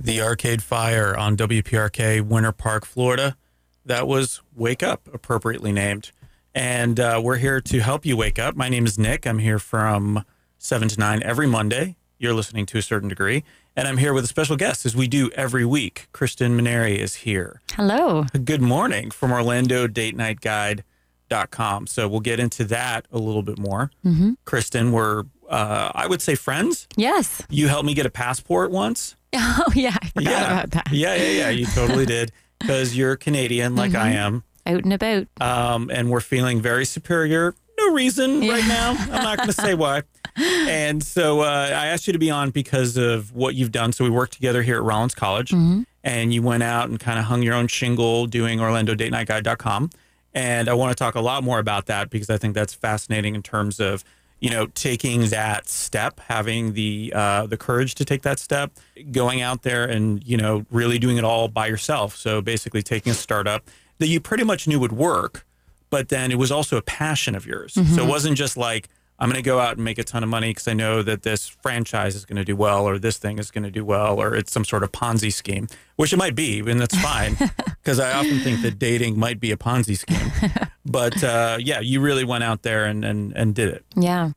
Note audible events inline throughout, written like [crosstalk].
the Arcade Fire on WPRK, Winter Park, Florida. That was Wake Up, appropriately named. And uh, we're here to help you wake up. My name is Nick. I'm here from 7 to 9 every Monday. You're listening to a certain degree. And I'm here with a special guest, as we do every week. Kristen Manieri is here. Hello. Good morning from Orlando Date Night Guide.com. So we'll get into that a little bit more. Mm-hmm. Kristen, we're, uh, I would say friends. Yes. You helped me get a passport once. [laughs] Oh, yeah. I forgot yeah. about that. Yeah, yeah, yeah. You totally did [laughs] because you're Canadian, like I am, Out and about. um, and we're feeling very superior. No reason right now. I'm not going to say why. [laughs] And so uh, I asked you to be on because of what you've done. So we worked together here at Rollins College, and you went out and kind of hung your own shingle doing OrlandoDateNightGuide.com. And I want to talk a lot more about that because I think that's fascinating in terms of you know taking that step, having the uh, the courage to take that step, going out there and you know really doing it all by yourself. So basically taking a startup that you pretty much knew would work, but then it was also a passion of yours. So it wasn't just like I'm going to go out and make a ton of money because I know that this franchise is going to do well, or this thing is going to do well, or it's some sort of Ponzi scheme, which it might be, and that's fine [laughs] because I often think that dating might be a Ponzi scheme. [laughs] But uh, yeah, you really went out there and, and and did it. Yeah.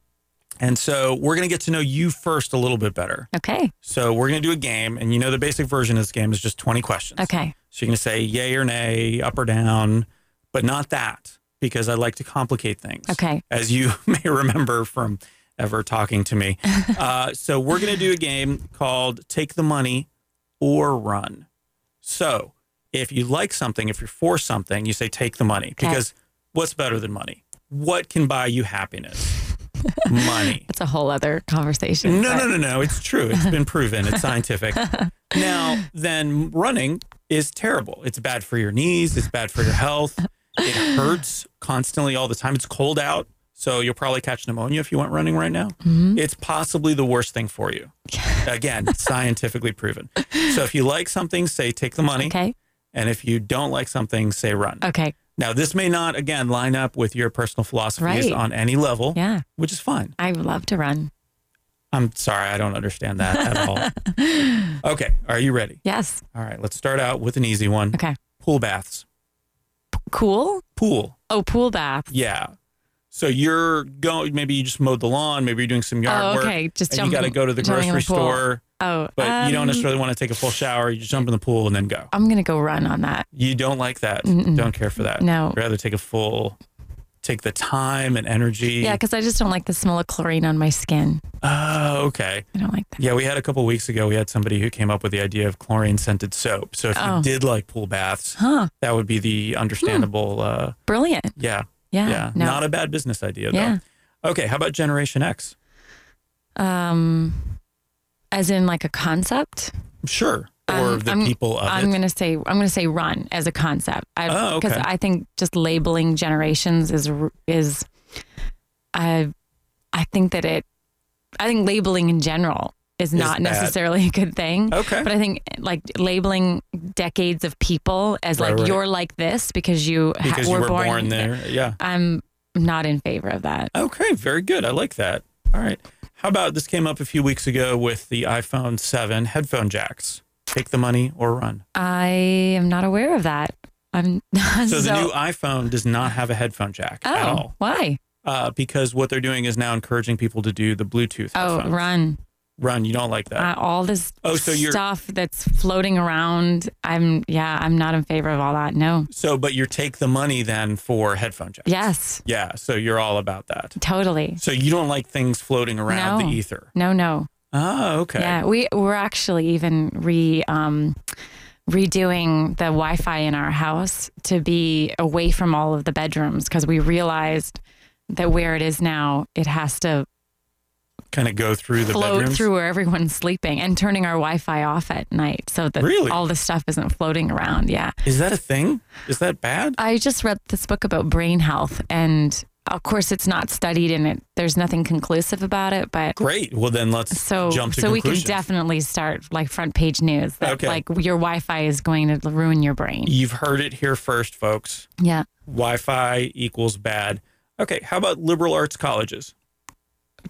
And so we're going to get to know you first a little bit better. Okay. So we're going to do a game, and you know the basic version of this game is just 20 questions. Okay. So you're going to say yay or nay, up or down, but not that because I like to complicate things. Okay. As you [laughs] may remember from ever talking to me. [laughs] uh, so we're going to do a game called Take the Money or Run. So if you like something, if you're for something, you say take the money Okay. because what's better than money? What can buy you happiness? [laughs] money. That's a whole other conversation. No, but- no, no, no. It's true. It's been proven. It's scientific. now, then running is terrible. It's bad for your knees. It's bad for your health. It hurts constantly all the time. It's cold out. So you'll probably catch pneumonia if you went running right now. Mm-hmm. It's possibly the worst thing for you. [laughs] Again, scientifically proven. So if you like something, say take the money. Okay. And if you don't like something, say run. Okay. Now, this may not, again, line up with your personal philosophies Right. on any level, Yeah. which is fine. I love to run. I'm sorry, I don't understand that at all. [laughs] Okay, are you ready? Yes. All right, let's start out with an easy one. Okay. Pool baths. Cool. Pool. Oh, pool bath. Yeah. So you're going, maybe you just mowed the lawn, maybe you're doing some yard Oh, work. okay. Just and you got to go to the grocery the store, Oh, but you don't um, necessarily want to take a full shower. You just jump in the pool and then go. I'm gonna go run on that. You don't like that. Mm-mm. Don't care for that. No. Rather take a full, take the time and energy. Yeah, because I just don't like the smell of chlorine on my skin. Oh, okay. I don't like that. Yeah, we had a couple weeks ago, we had somebody who came up with the idea of chlorine scented soap. So if Oh. you did like pool baths, Huh? that would be the understandable. Uh, Brilliant. yeah, Yeah. yeah, No. not a bad business idea Yeah. though. Okay, how about Generation X? um, as in like a concept. Sure, or Um, the I'm- people of I'm it. gonna say I'm gonna say run as a concept. I, Oh, Because okay. I think just labeling generations is is, I, I think that it, I think labeling in general is not bad. necessarily a good thing. okay, But I think like labeling decades of people as Right, like right. you're like this because you ha- because you were born, there. Yeah. I'm not in favor of that. Okay, very good. I like that. All right. How about this came up a few weeks ago with the iPhone 7 headphone jacks? Take the money or run. I am not aware of that. I'm [laughs] So, the new iPhone does not have a headphone jack oh at all. why Uh, because what they're doing is now encouraging people to do the Bluetooth oh headphones. run Run. You don't like that. uh, all this Oh, so you're- stuff that's floating around. I'm yeah, I'm not in favor of all that. No. so, but you take the money then for headphone jacks. Yes, Yeah. So you're all about that. totally. So you don't like things floating around No. the ether. No, no. Oh, okay. Yeah, we we're actually even re um, redoing the Wi-Fi in our house to be away from all of the bedrooms because we realized that where it is now, it has to Kind of go through the float bedrooms. through where everyone's sleeping and turning our Wi-Fi off at night so that Really? all the stuff isn't floating around. Yeah. Is that a thing? Is that bad? I just read this book about brain health and of course it's not studied and it there's nothing conclusive about it, but Great. Well, then let's so jump to so we can definitely start like front page news that Okay. like your Wi-Fi is going to ruin your brain. You've heard it here first, folks. Yeah. Wi-Fi equals bad. Okay. How about liberal arts colleges?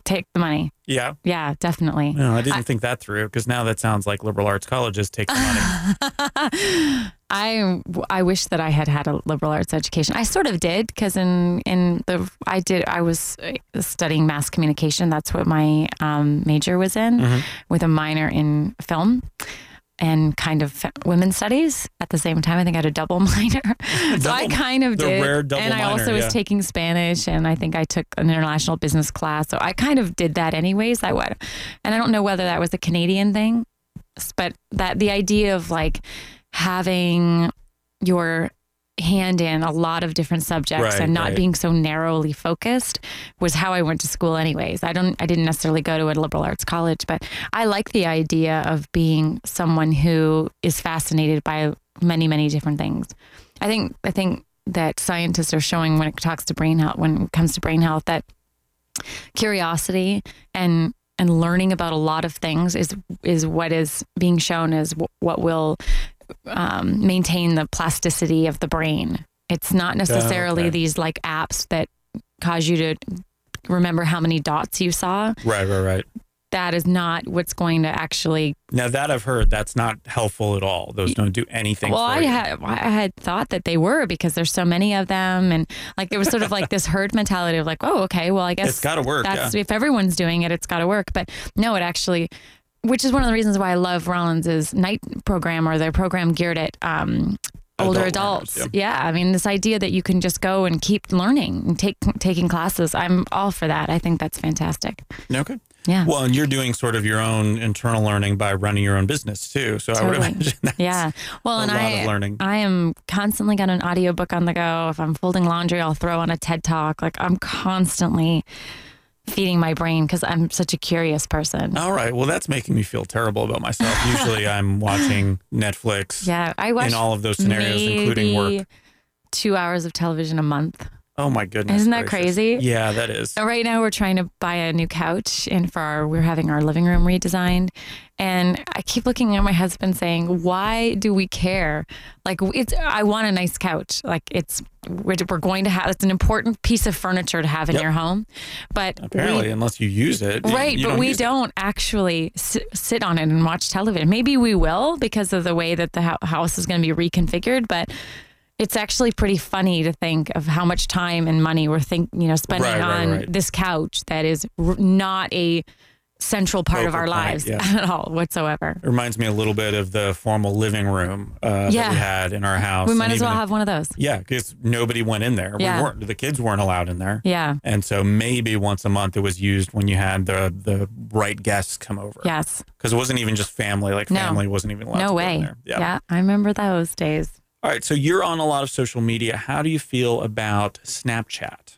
take the money. Yeah. Yeah, definitely. No, I didn't think that through because now that sounds like liberal arts colleges take the money. [laughs] I I wish that I had had a liberal arts education. I sort of did because in in the I did I was uh, studying mass communication. That's what my um, major was in, Mm-hmm. with a minor in film and kind of women's studies at the same time. I think I had a double [laughs] minor, so I kind of did. double and I minor, also was yeah. taking Spanish, and I think I took an international business class. So I kind of did that anyways. I would, and I don't know whether that was a Canadian thing, but that the idea of like having your hand in a lot of different subjects Right, and not right. being so narrowly focused was how I went to school anyways. I don't I didn't necessarily go to a liberal arts college, but I like the idea of being someone who is fascinated by many many different things. I think I think that scientists are showing when it talks to brain health when it comes to brain health that curiosity and and learning about a lot of things is is what is being shown as w- what will um, maintain the plasticity of the brain. It's not necessarily okay. these like apps that cause you to remember how many dots you saw. right, right, right. That is not what's going to actually. Now that I've heard, that's not helpful at all. Those don't do anything. Well, I you. had I had thought that they were because there's so many of them, and like there was sort of like this herd [laughs] mentality of like, oh, okay, well, I guess It's gotta work, That's if everyone's doing it, it's got to work. But no, it actually, which is one of the reasons why I love Rollins's night program or their program geared at um, older Adult learners, adults. yeah. I mean, this idea that you can just go and keep learning and take taking classes. I'm all for that. I think that's fantastic. Okay. Yeah. Well, and you're doing sort of your own internal learning by running your own business too. So I would imagine [laughs] that's Yeah. Well, a and lot I of learning. I am constantly got an audiobook on the go. If I'm folding laundry, I'll throw on a TED talk. Like I'm constantly feeding my brain because I'm such a curious person. All right. Well, that's making me feel terrible about myself. [laughs] Usually I'm watching Netflix Yeah, I watch in all of those scenarios, including work. Two hours of television a month. Oh my goodness. Isn't that gracious. crazy? Yeah, that is. Uh, Right now, we're trying to buy a new couch, and for our, we're having our living room redesigned. And I keep looking at my husband, saying, "Why do we care? Like, it's I want a nice couch. Like, it's we're, we're going to have. It's an important piece of furniture to have in Yep. your home, but we- Apparently, unless you use it. Right, you but we use it. don't actually sit, sit on it and watch television. Maybe we will because of the way that the hou- house is going to be reconfigured, but it's actually pretty funny to think of how much time and money we're think, you know, spending Right, right, on right. this couch that is r- not a central part of our point, lives yeah. [laughs] at all whatsoever. It reminds me a little bit of the formal living room uh, that we had in our house. We And might as well have one of those. Yeah, because nobody went in there. Yeah. We weren't. The kids weren't allowed in there. Yeah. And so maybe once a month it was used when you had the the right guests come over. Yes. Because it wasn't even just family. Like No. family wasn't even allowed to No in way. there. Yeah. I remember those days. All right. So you're on a lot of social media. How do you feel about Snapchat?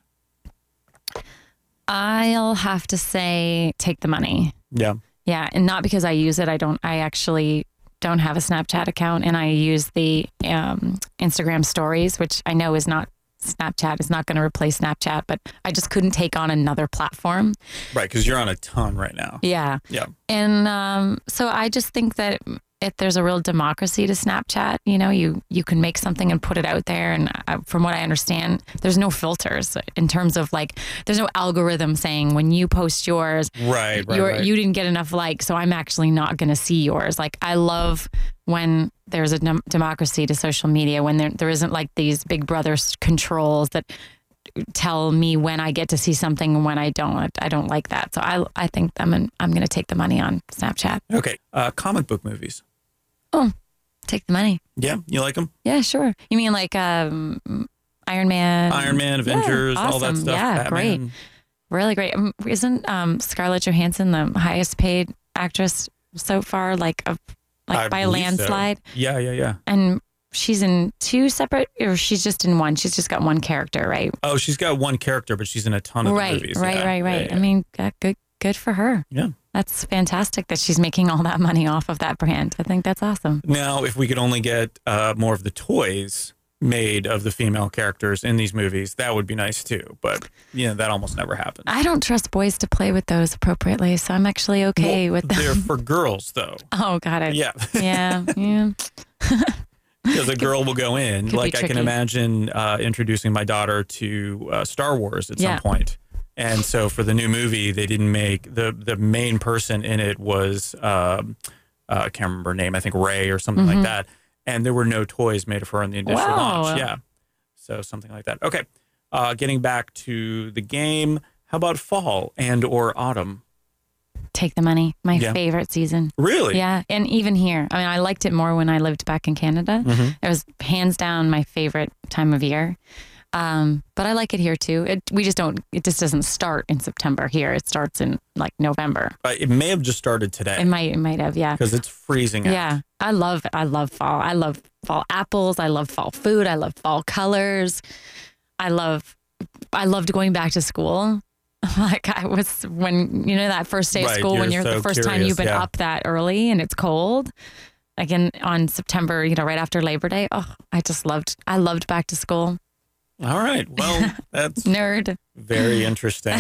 I'll have to say, take the money. Yeah. Yeah, and not because I use it. I don't. I actually don't have a Snapchat account, and I use the um, Instagram Stories, which I know is not Snapchat. is not going to replace Snapchat, but I just couldn't take on another platform. Right. Because you're on a ton right now. Yeah, Yeah. and um, so I just think that if there's a real democracy to Snapchat, you know, you you can make something and put it out there, and I, from what I understand, there's no filters in terms of like, there's no algorithm saying when you post yours, Right. Right. right. you didn't get enough likes, so I'm actually not going to see yours. Like I love when there's a dem- democracy to social media, when there there isn't like these big brother controls that tell me when I get to see something and when I don't. I don't like that. So I I think I'm I'm going to take the money on Snapchat. okay. Uh, comic book movies. Oh, take the money. Yeah. You like them? Yeah, sure. You mean like um, Iron Man? Iron Man, Yeah, Avengers, all that stuff. Yeah, Batman. great. Really great. Um, isn't um, Scarlett Johansson the highest paid actress so far? Like, of, like I by a believe so. landslide? Yeah. Yeah. Yeah. And she's in two separate, or she's just in one. She's just got one character, right? Oh, she's got one character, but she's in a ton of right, movies. right, Yeah, right, yeah, right. yeah. I mean, good, good for her. Yeah. That's fantastic that she's making all that money off of that brand. I think that's awesome. Now, if we could only get uh, more of the toys made of the female characters in these movies, that would be nice too. But you know, that almost never happens. I don't trust boys to play with those appropriately, so I'm actually okay Well, with them. They're for [laughs] girls, though. Oh, got it. Yeah, [laughs] Yeah, yeah. [laughs] because a girl will go in. Like I can imagine uh, introducing my daughter to uh, Star Wars at Yeah. some point, And so for the new movie, they didn't make the the main person in it was um, uh, I can't remember her name. I think Rey or something like that. And there were no toys made of her in the initial Wow. launch. Yeah, so something like that. Okay, uh, getting back to the game. How about fall and or autumn? Take the money. My Yeah. favorite season. Really? Yeah, and even here, I mean, I liked it more when I lived back in Canada. Mhm. It was hands down my favorite time of year. Um, but I like it here too. It we just don't. It just doesn't start in September here. It starts in like November. Uh, it may have just started today. It might. It might have. Yeah. because it's freezing out. Yeah. I love. I love fall. I love fall apples. I love fall food. I love fall colors. I love. I loved going back to school. [laughs] Like I was when you know that first day of Right, school when you're you're so the first time you've been yeah. up that early and it's cold. Like in on September, you know, right after Labor Day. Oh, I just loved. I loved back to school. All right. Well, [laughs] that's Nerd. very interesting.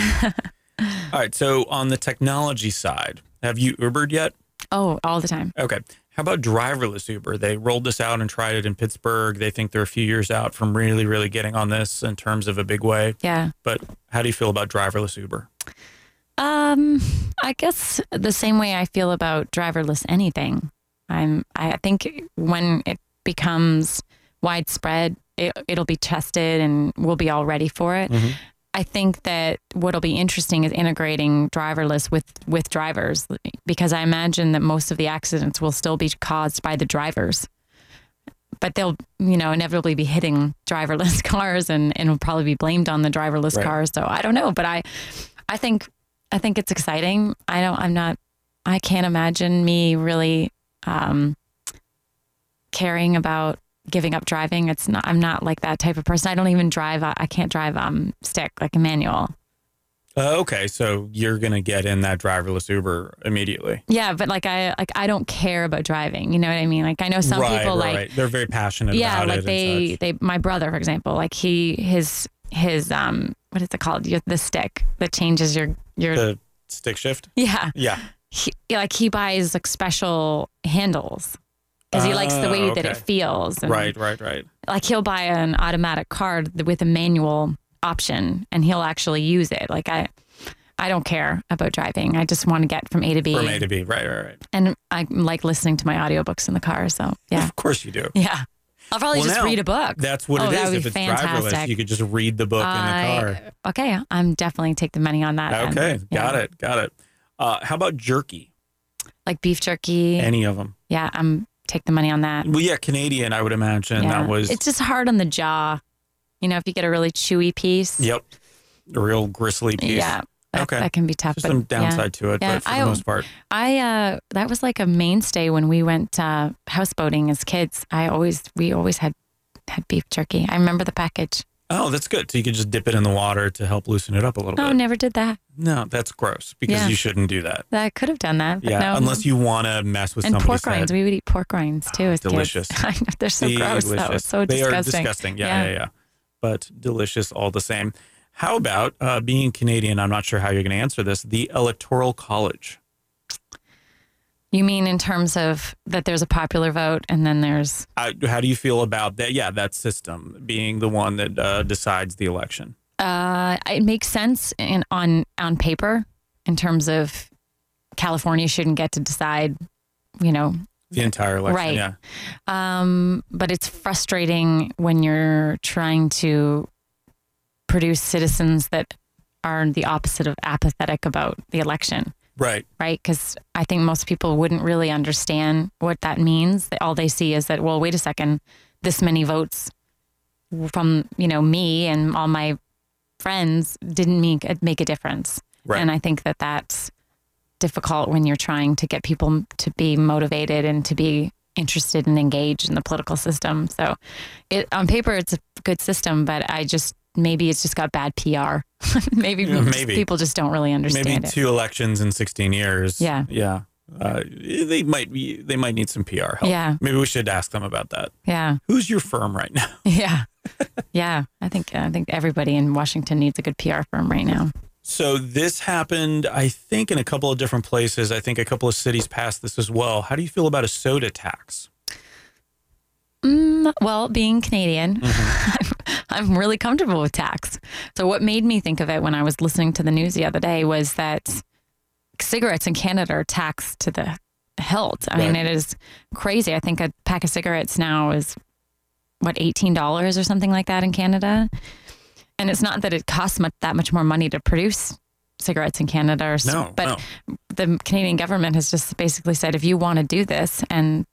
All right. So on the technology side, have you Ubered yet? Oh, all the time. Okay. How about driverless Uber? They rolled this out and tried it in Pittsburgh. They think they're a few years out from really, really getting on this in terms of a big way. Yeah. But how do you feel about driverless Uber? Um, I guess the same way I feel about driverless anything. I'm. I think when it becomes widespread, it, it'll be tested and we'll be all ready for it. Mhm. I think that what'll be interesting is integrating driverless with with drivers because I imagine that most of the accidents will still be caused by the drivers. But they'll, you know, inevitably be hitting driverless [laughs] cars and, and it'll probably be blamed on the driverless Right. cars. So I don't know, but I I think I think it's exciting. I don't I'm not I can't imagine me really um caring about giving up driving. It's not I'm not like that type of person. I don't even drive I I can't drive um stick like a manual. Uh, okay. So you're going to get in that driverless Uber immediately. Yeah, but like I like I don't care about driving. You know what I mean? Like I know some right, people right, like right. They're very passionate yeah, about like it. they they my brother for example, like he his his um what is it called? Your, the stick that changes your your The stick shift? yeah. Yeah. He, like he buys like special handles because he likes the way Ah, that it feels. And, Right, right, right. Like he'll buy an automatic card with a manual option and he'll actually use it. Like I. I don't care about driving. I just want to get from A to B. From A to B. Right, right, right. And I like listening to my audiobooks in the car. So yeah, Of course you do. yeah. I'll probably Well, just now, read a book. That's what Oh, it that is. would If be it's driverless, fantastic. you could just read the book in the car. Okay, I'm definitely take the money on that. Okay, got it, got it. Uh, how about jerky? Like beef jerky. Any of them? yeah, I'm take the money on that. Well, yeah, Canadian. I would imagine yeah. that was. It's just hard on the jaw. You know, if you get a really chewy piece. yep, a real gristly piece. Yeah. That, Okay. that can be tough. But some yeah. downside to it, Yeah, but for I- the most part, I uh that was like a mainstay when we went uh houseboating as kids. I always we always had had beef jerky. I remember the package. Oh, that's good. So you could just dip it in the water to help loosen it up a little No, bit. Oh, never did that. No, that's gross because Yeah. you shouldn't do that. I could have done that. Yeah, no. unless you want to mess with and pork rinds. head. We would eat pork rinds too as delicious. kids. [laughs] I know, They're so gross though. Delicious. It's so they disgusting. are disgusting. Yeah, Yeah. yeah, yeah. But delicious all the same. How about uh, being Canadian? I'm not sure how you're going to answer this. The Electoral College. You mean in terms of that there's a popular vote and then there's how do you feel about that? Yeah, that system being the one that uh, decides the election. uh it makes sense in on on paper in terms of California shouldn't get to decide, you know, The entire election. Right. Yeah. Um, but it's frustrating when you're trying to produce citizens that are the opposite of apathetic about the election, Right. right? Because I think most people wouldn't really understand what that means. All they see is that, well, wait a second, this many votes from you know me and all my friends didn't make uh, make a difference. Right. And I think that that's difficult when you're trying to get people to be motivated and to be interested and engaged in the political system. So, it, on paper, it's a good system, but I just maybe it's just got bad PR. [laughs] maybe, Yeah, people just- maybe. people just don't really understand Maybe it. two elections in 16 years. Yeah. Yeah. Uh, they might be, they might need some PR help. Yeah. Maybe we should ask them about that. Yeah, Who's your firm right now? [laughs] yeah, yeah. I think I think everybody in Washington needs a good PR firm right now. So this happened, I think, in a couple of different places. I think a couple of cities passed this as well. How do you feel about a soda tax? Mm, well, being Canadian, [laughs] Mm-hmm. I'm really comfortable with tax. So what made me think of it when I was listening to the news the other day was that cigarettes in Canada are taxed to the hilt. I mean, it is crazy. I think a pack of cigarettes now is what eighteen dollars or something like that in Canada, and it's not that it costs much that much more money to produce cigarettes in Canada, or No, but no. the Canadian government has just basically said if you want to do this and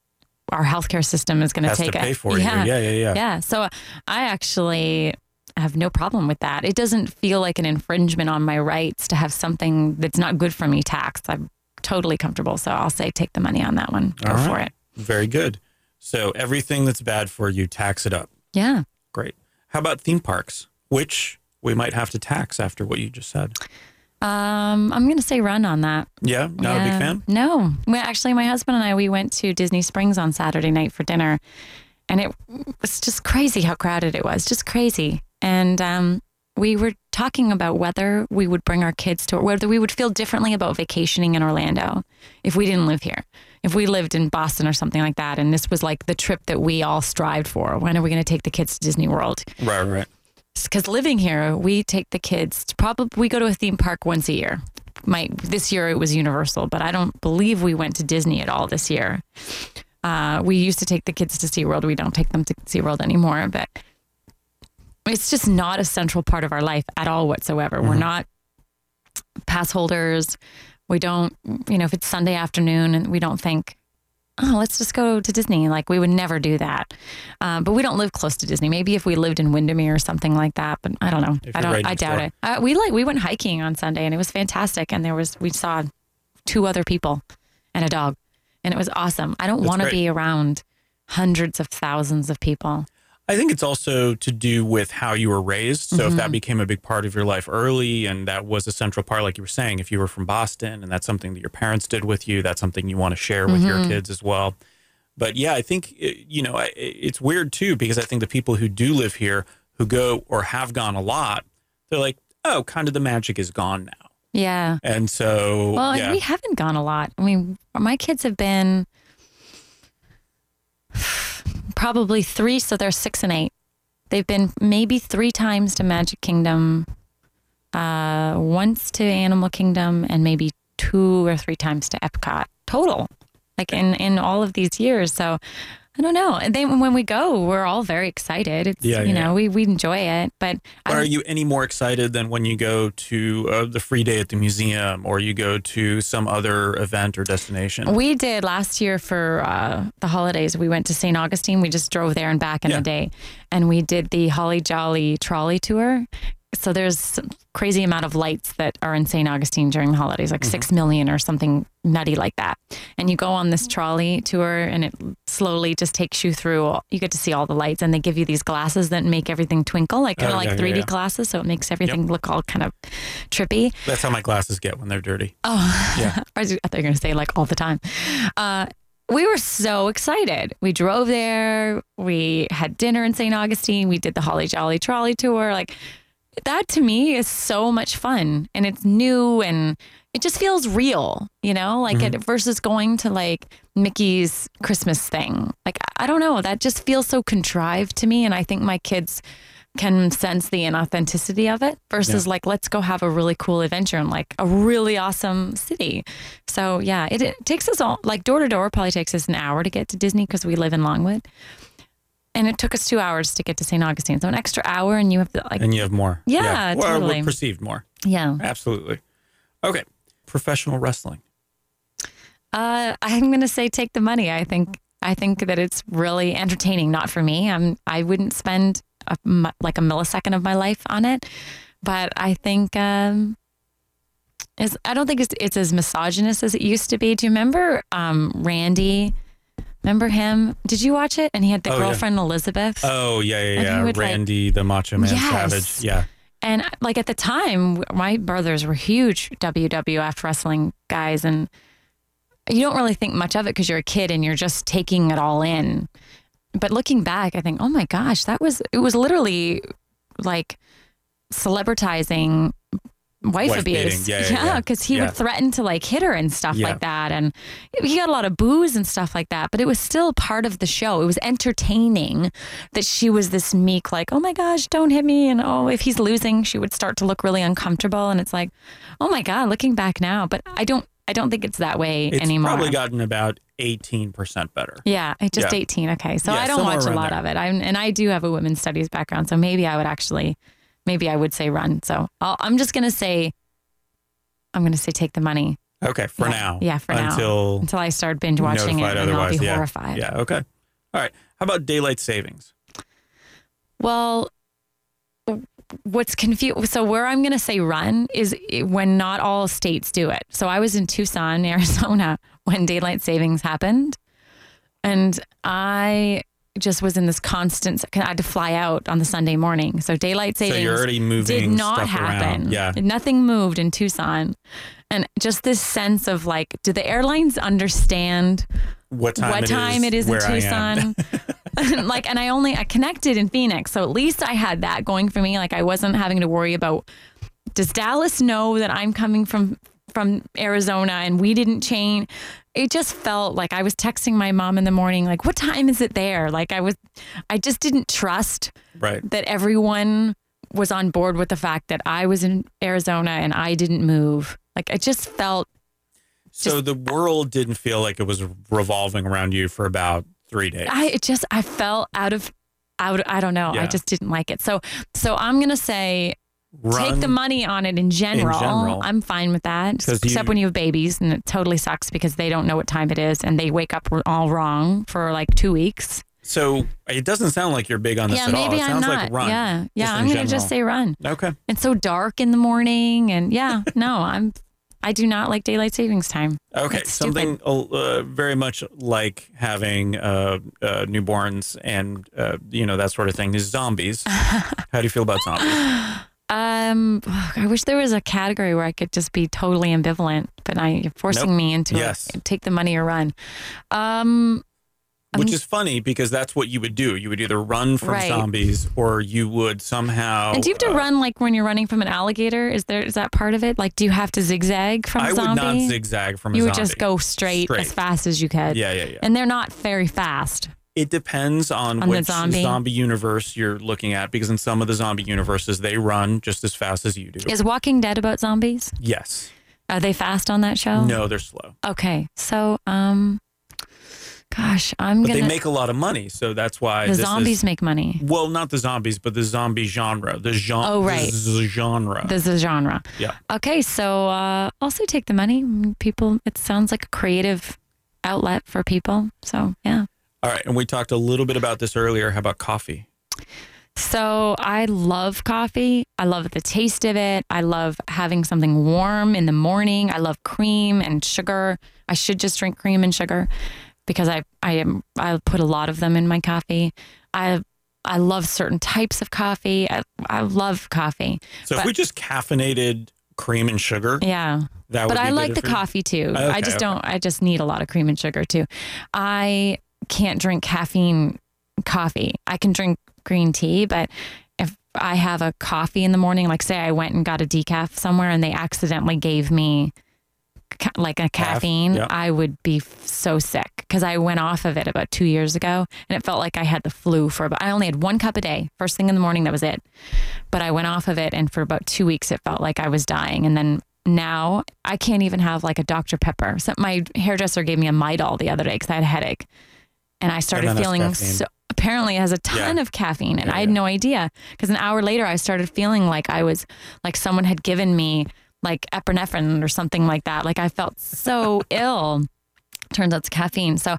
our healthcare system is going to take to it. pay for yeah, you. Yeah, yeah, yeah. yeah. So I actually have no problem with that. It doesn't feel like an infringement on my rights to have something that's not good for me taxed. I'm totally comfortable. So I'll say take the money on that one. Go All for it. Very good. So everything that's bad for you, tax it up. Yeah. Great. How about theme parks, which we might have to tax after what you just said? Um, I'm going to say run on that. Yeah, not a big fan. No. Well, actually, my husband and I, we went to Disney Springs on Saturday night for dinner. And it was just crazy how crowded it was, just crazy. And um, we were talking about whether we would bring our kids to, whether we would feel differently about vacationing in Orlando if we didn't live here. If we lived in Boston or something like that, and this was like the trip that we all strived for, when are we going to take the kids to Disney World? Right, right. Because living here, we take the kids to probably we go to a theme park once a year. My this year it was Universal, but I don't believe we went to Disney at all this year. Uh, we used to take the kids to SeaWorld. We don't take them to SeaWorld anymore, but it's just not a central part of our life at all whatsoever. We're not pass holders. We don't, you know, if it's Sunday afternoon and we don't think, oh, let's just go to Disney. Like we would never do that. Uh, but we don't live close to Disney. Maybe if we lived in Windermere or something like that, but I don't know. If I don't. right I doubt it. Uh, we like we went hiking on Sunday and it was fantastic. And there was we saw two other people and a dog, and it was awesome. I don't want to be around hundreds of thousands of people. I think it's also to do with how you were raised. So if Mm-hmm. that became a big part of your life early and that was a central part, like you were saying, if you were from Boston and that's something that your parents did with you, that's something you want to share with your Mm-hmm. kids as well. But yeah, I think, uh, you know, it's weird too, because I think the people who do live here who go or have gone a lot, they're like, oh, kind of the magic is gone now. Yeah. And so, Well, yeah. we haven't gone a lot. I mean, my kids have been probably three, so they're six and eight. They've been maybe three times to Magic Kingdom, uh, once to Animal Kingdom, and maybe two or three times to Epcot total, like in in all of these years. So. I don't know. And then when we go, we're all very excited. It's Yeah, you yeah. know we we enjoy it, but But are you any more excited than when you go to uh, the free day at the museum or you go to some other event or destination? We did last year for uh, the holidays. We went to St. Augustine. We just drove there and back in Yeah. a day, and we did the Holly Jolly trolley tour. So there's crazy amount of lights that are in St. Augustine during the holidays, like six million or something nutty like that. And you go on this trolley tour, and it slowly just takes you through. You get to see all the lights, and they give you these glasses that make everything twinkle, like kind Oh, of yeah, like yeah, 3D yeah. glasses. So it makes everything look all kind of trippy. That's how my glasses get when they're dirty. Oh, Yeah. [laughs] I I thought you were going to say like all the time. Uh, we were so excited. We drove there. We had dinner in St. Augustine. We did the Holly Jolly Trolley Tour. Like that to me is so much fun and it's new and it just feels real, you know, like mm-hmm. it versus going to like Mickey's Christmas thing. Like, I don't know. That just feels so contrived to me. And I think my kids can sense the inauthenticity of it versus like let's go have a really cool adventure in like a really awesome city so yeah it, it takes us all like door to door probably takes us an hour to get to disney because we live in longwood and it took us two hours to get to st augustine so an extra hour and you have to like And you have more. Yeah, Well, totally. perceived more. yeah Absolutely. Okay. Professional wrestling. uh, i'm gonna say take the money i think i think that it's really entertaining not for me i'm i wouldn't spend a, like a millisecond of my life on it but i think um is I don't think it's it's as misogynist as it used to be. Do you remember um, Randy? Remember him? Did you watch it? And he had the Oh, yeah. girlfriend Elizabeth. Oh, yeah, yeah, yeah. would, like- Randy, the Macho Man Yes. Savage. Yeah. And like at the time, my brothers were huge WWF wrestling guys, and you don't really think much of it because you're a kid and you're just taking it all in. But looking back, I think, oh my gosh, that was it was literally like celebritizing wife, Wife abuse. beating. Yeah, yeah, yeah. because he Yeah. would threaten to like hit her and stuff Yeah. like that, and he got a lot of booze and stuff like that. But it was still part of the show. It was entertaining that she was this meek, like, oh my gosh, don't hit me, and oh, if he's losing, she would start to look really uncomfortable, and it's like, oh my god, looking back now, but I don't, I don't think it's that way anymore. It's anymore. probably gotten about 18% better. Yeah, just Yeah. 18. Okay. So Yeah, I don't watch a lot there. of it. I'm, and I do have a women's studies background. So maybe I would actually, maybe I would say run. So I'll, I'm just going to say, I'm going to say take the money Okay, for Yeah. now. Yeah, for now. until until I start binge watching it and I'll be yeah. horrified. Yeah, okay. All right. How about daylight savings? Well, what's confused? So where I'm going to say run is when not all states do it. So I was in Tucson, [laughs] Arizona when daylight savings happened, and I just was in this constant. I had to fly out on the Sunday morning, so daylight savings. so you're already did moving not stuff happen. around. Yeah. Nothing moved in Tucson. And just this sense of like, do the airlines understand What time, what it, time is it is in where I am. Tucson? [laughs] [laughs] like, and I only I connected in Phoenix, so at least I had that going for me. Like, I wasn't having to worry about does Dallas know that I'm coming from from Arizona and we didn't change. It just felt like I was texting my mom in the morning, like, what time is it there? Like, I was, I just didn't trust Right. that everyone was on board with the fact that I was in Arizona and I didn't move. Like, I just felt So the world didn't feel like it was revolving around you for about three days. I it just I felt out of out I don't know. Yeah. I just didn't like it. So so I'm gonna say Run, take the money on it in general. general. I'm fine with that. Except you- when you have babies and it totally sucks because they don't know what time it is and they wake up all wrong for like two weeks. So it doesn't sound like you're big on this yeah, at all. maybe It I'm sounds not. like run. Yeah. Yeah. I'm gonna just say run. Okay. It's so dark in the morning and yeah, [laughs] no, I'm I do not like daylight savings time. Okay, something uh, very much like having uh, uh, newborns and uh, you know that sort of thing is zombies. [laughs] How do you feel about zombies? [laughs] Um, I wish there was a category where I could just be totally ambivalent, but I you're forcing Nope. me into Yes. it. Take the money or run. Um, Which is funny because that's what you would do. You would either run from Right. zombies or you would somehow. and do you have to uh, run like when you're running from an alligator? Is there is that part of it? Like, do you have to zigzag from a I would zombie? not zigzag from a you would zombie. just go straight, Straight. as fast as you could. Yeah, yeah, yeah. And they're not very fast. It depends on, On which zombie? universe you're looking at because in some of the zombie universes they run just as fast as you do. Is Walking Dead about zombies? yes. Are they fast on that show? No, they're slow. Okay, so um, gosh, I'm But gonna. they make a lot of money, so that's why the zombies Is, make money. well, not the zombies, but the zombie genre. The genre. Oh, right. The genre. There's a genre. Yeah. Okay, so uh, also take the money. People, it sounds like a creative outlet for people. So yeah. All right, and we talked a little bit about this earlier. How about coffee? So I love coffee. I love the taste of it. I love having something warm in the morning. I love cream and sugar. I should just drink cream and sugar because I I am I put a lot of them in my coffee. I I love certain types of coffee. I, I love coffee. So if we just caffeinated cream and sugar, Yeah. that would but I like the you? coffee too. Okay, I just okay. don't. I just need a lot of cream and sugar too. I can't drink caffeine coffee. I can drink green tea, but if I have a coffee in the morning, like say I went and got a decaf somewhere and they accidentally gave me ca- like a caffeine, yeah. I would be f- so sick because I went off of it about two years ago and it felt like I had the flu for about, I only had one cup a day, first thing in the morning, that was it. But I went off of it and for about two weeks, it felt like I was dying. And then now I can't even have like a Dr. Pepper. So my hairdresser gave me a Midol the other day because I had a headache. And I started feeling so, apparently it has a ton Yeah. of caffeine and Yeah, I had yeah. no idea because an hour later I started feeling like I was like someone had given me like epinephrine or something like that. Like I felt so [laughs] ill. Turns out it's caffeine. So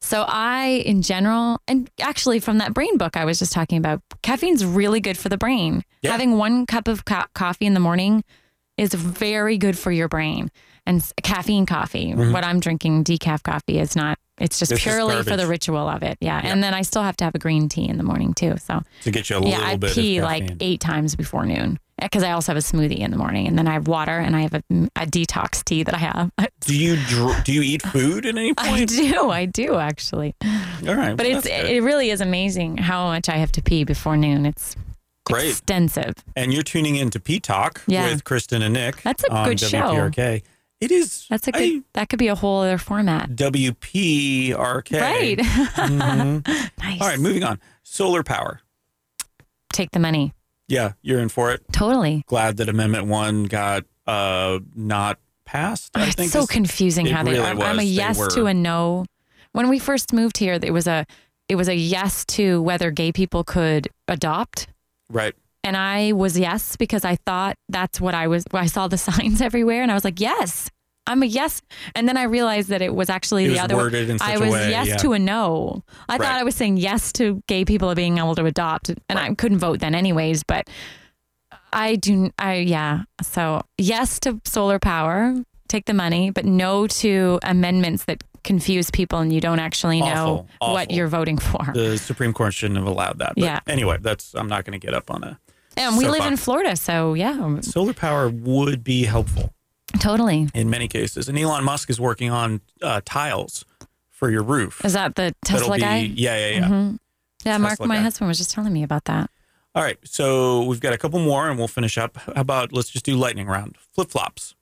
so I in general and actually from that brain book I was just talking about, caffeine's really good for the brain. Having one cup of co- coffee in the morning is very good for your brain. And caffeine coffee, what I'm drinking, decaf coffee, is not. It's just Mm-hmm. This purely for the ritual of it. Yeah. And then I still have to have a green tea in the morning too. So to get you a yeah, little I bit pee like eight times before noon because I also have a smoothie in the morning, and then I have water and I have a, a detox tea that I have. Do you dr- do you eat food at any [laughs] point? I do, I do actually. All right, But well, it's it really is amazing how much I have to pee before noon. It's Great. extensive. And you're tuning in to P Talk Yeah. with Kristen and Nick. That's a good show. It is. That's a good. that could be a whole other format. WPRK. Right. Mhm. [laughs] nice. All right, moving on. Solar power. Take the money. Yeah, you're in for it. Totally. Glad that Amendment One got uh not passed. I Oh, think it's so confusing how they. really I'm, I'm a yes to a no. When we first moved here, it was a it was a yes to whether gay people could adopt, right. And I was yes because I thought that's what I was. I saw the [laughs] signs everywhere, and I was like, yes, I'm a yes. And then I realized that it was actually It the was other. way. worded in such I was way, yes yeah. to a no. I Right. thought I was saying yes to gay people being able to adopt, and I couldn't vote then anyways. But I do. I yeah. So yes to solar power, take the money, but no to amendments that confuse people and you don't actually know Awful, what you're voting for. The Supreme Court shouldn't have allowed that. But Yeah. Anyway, that's. I'm not going to get up on a. and we live in. Florida, so yeah, Solar power would be helpful totally. in many cases, and Elon Musk is working on uh, tiles for your roof. Is that the Tesla be guy? yeah, yeah, yeah. Mhm. Yeah, Mark, my guy. husband was just telling me about that. All right, so we've got a couple more, and we'll finish up. How about let's just do lightning round? Flip flops.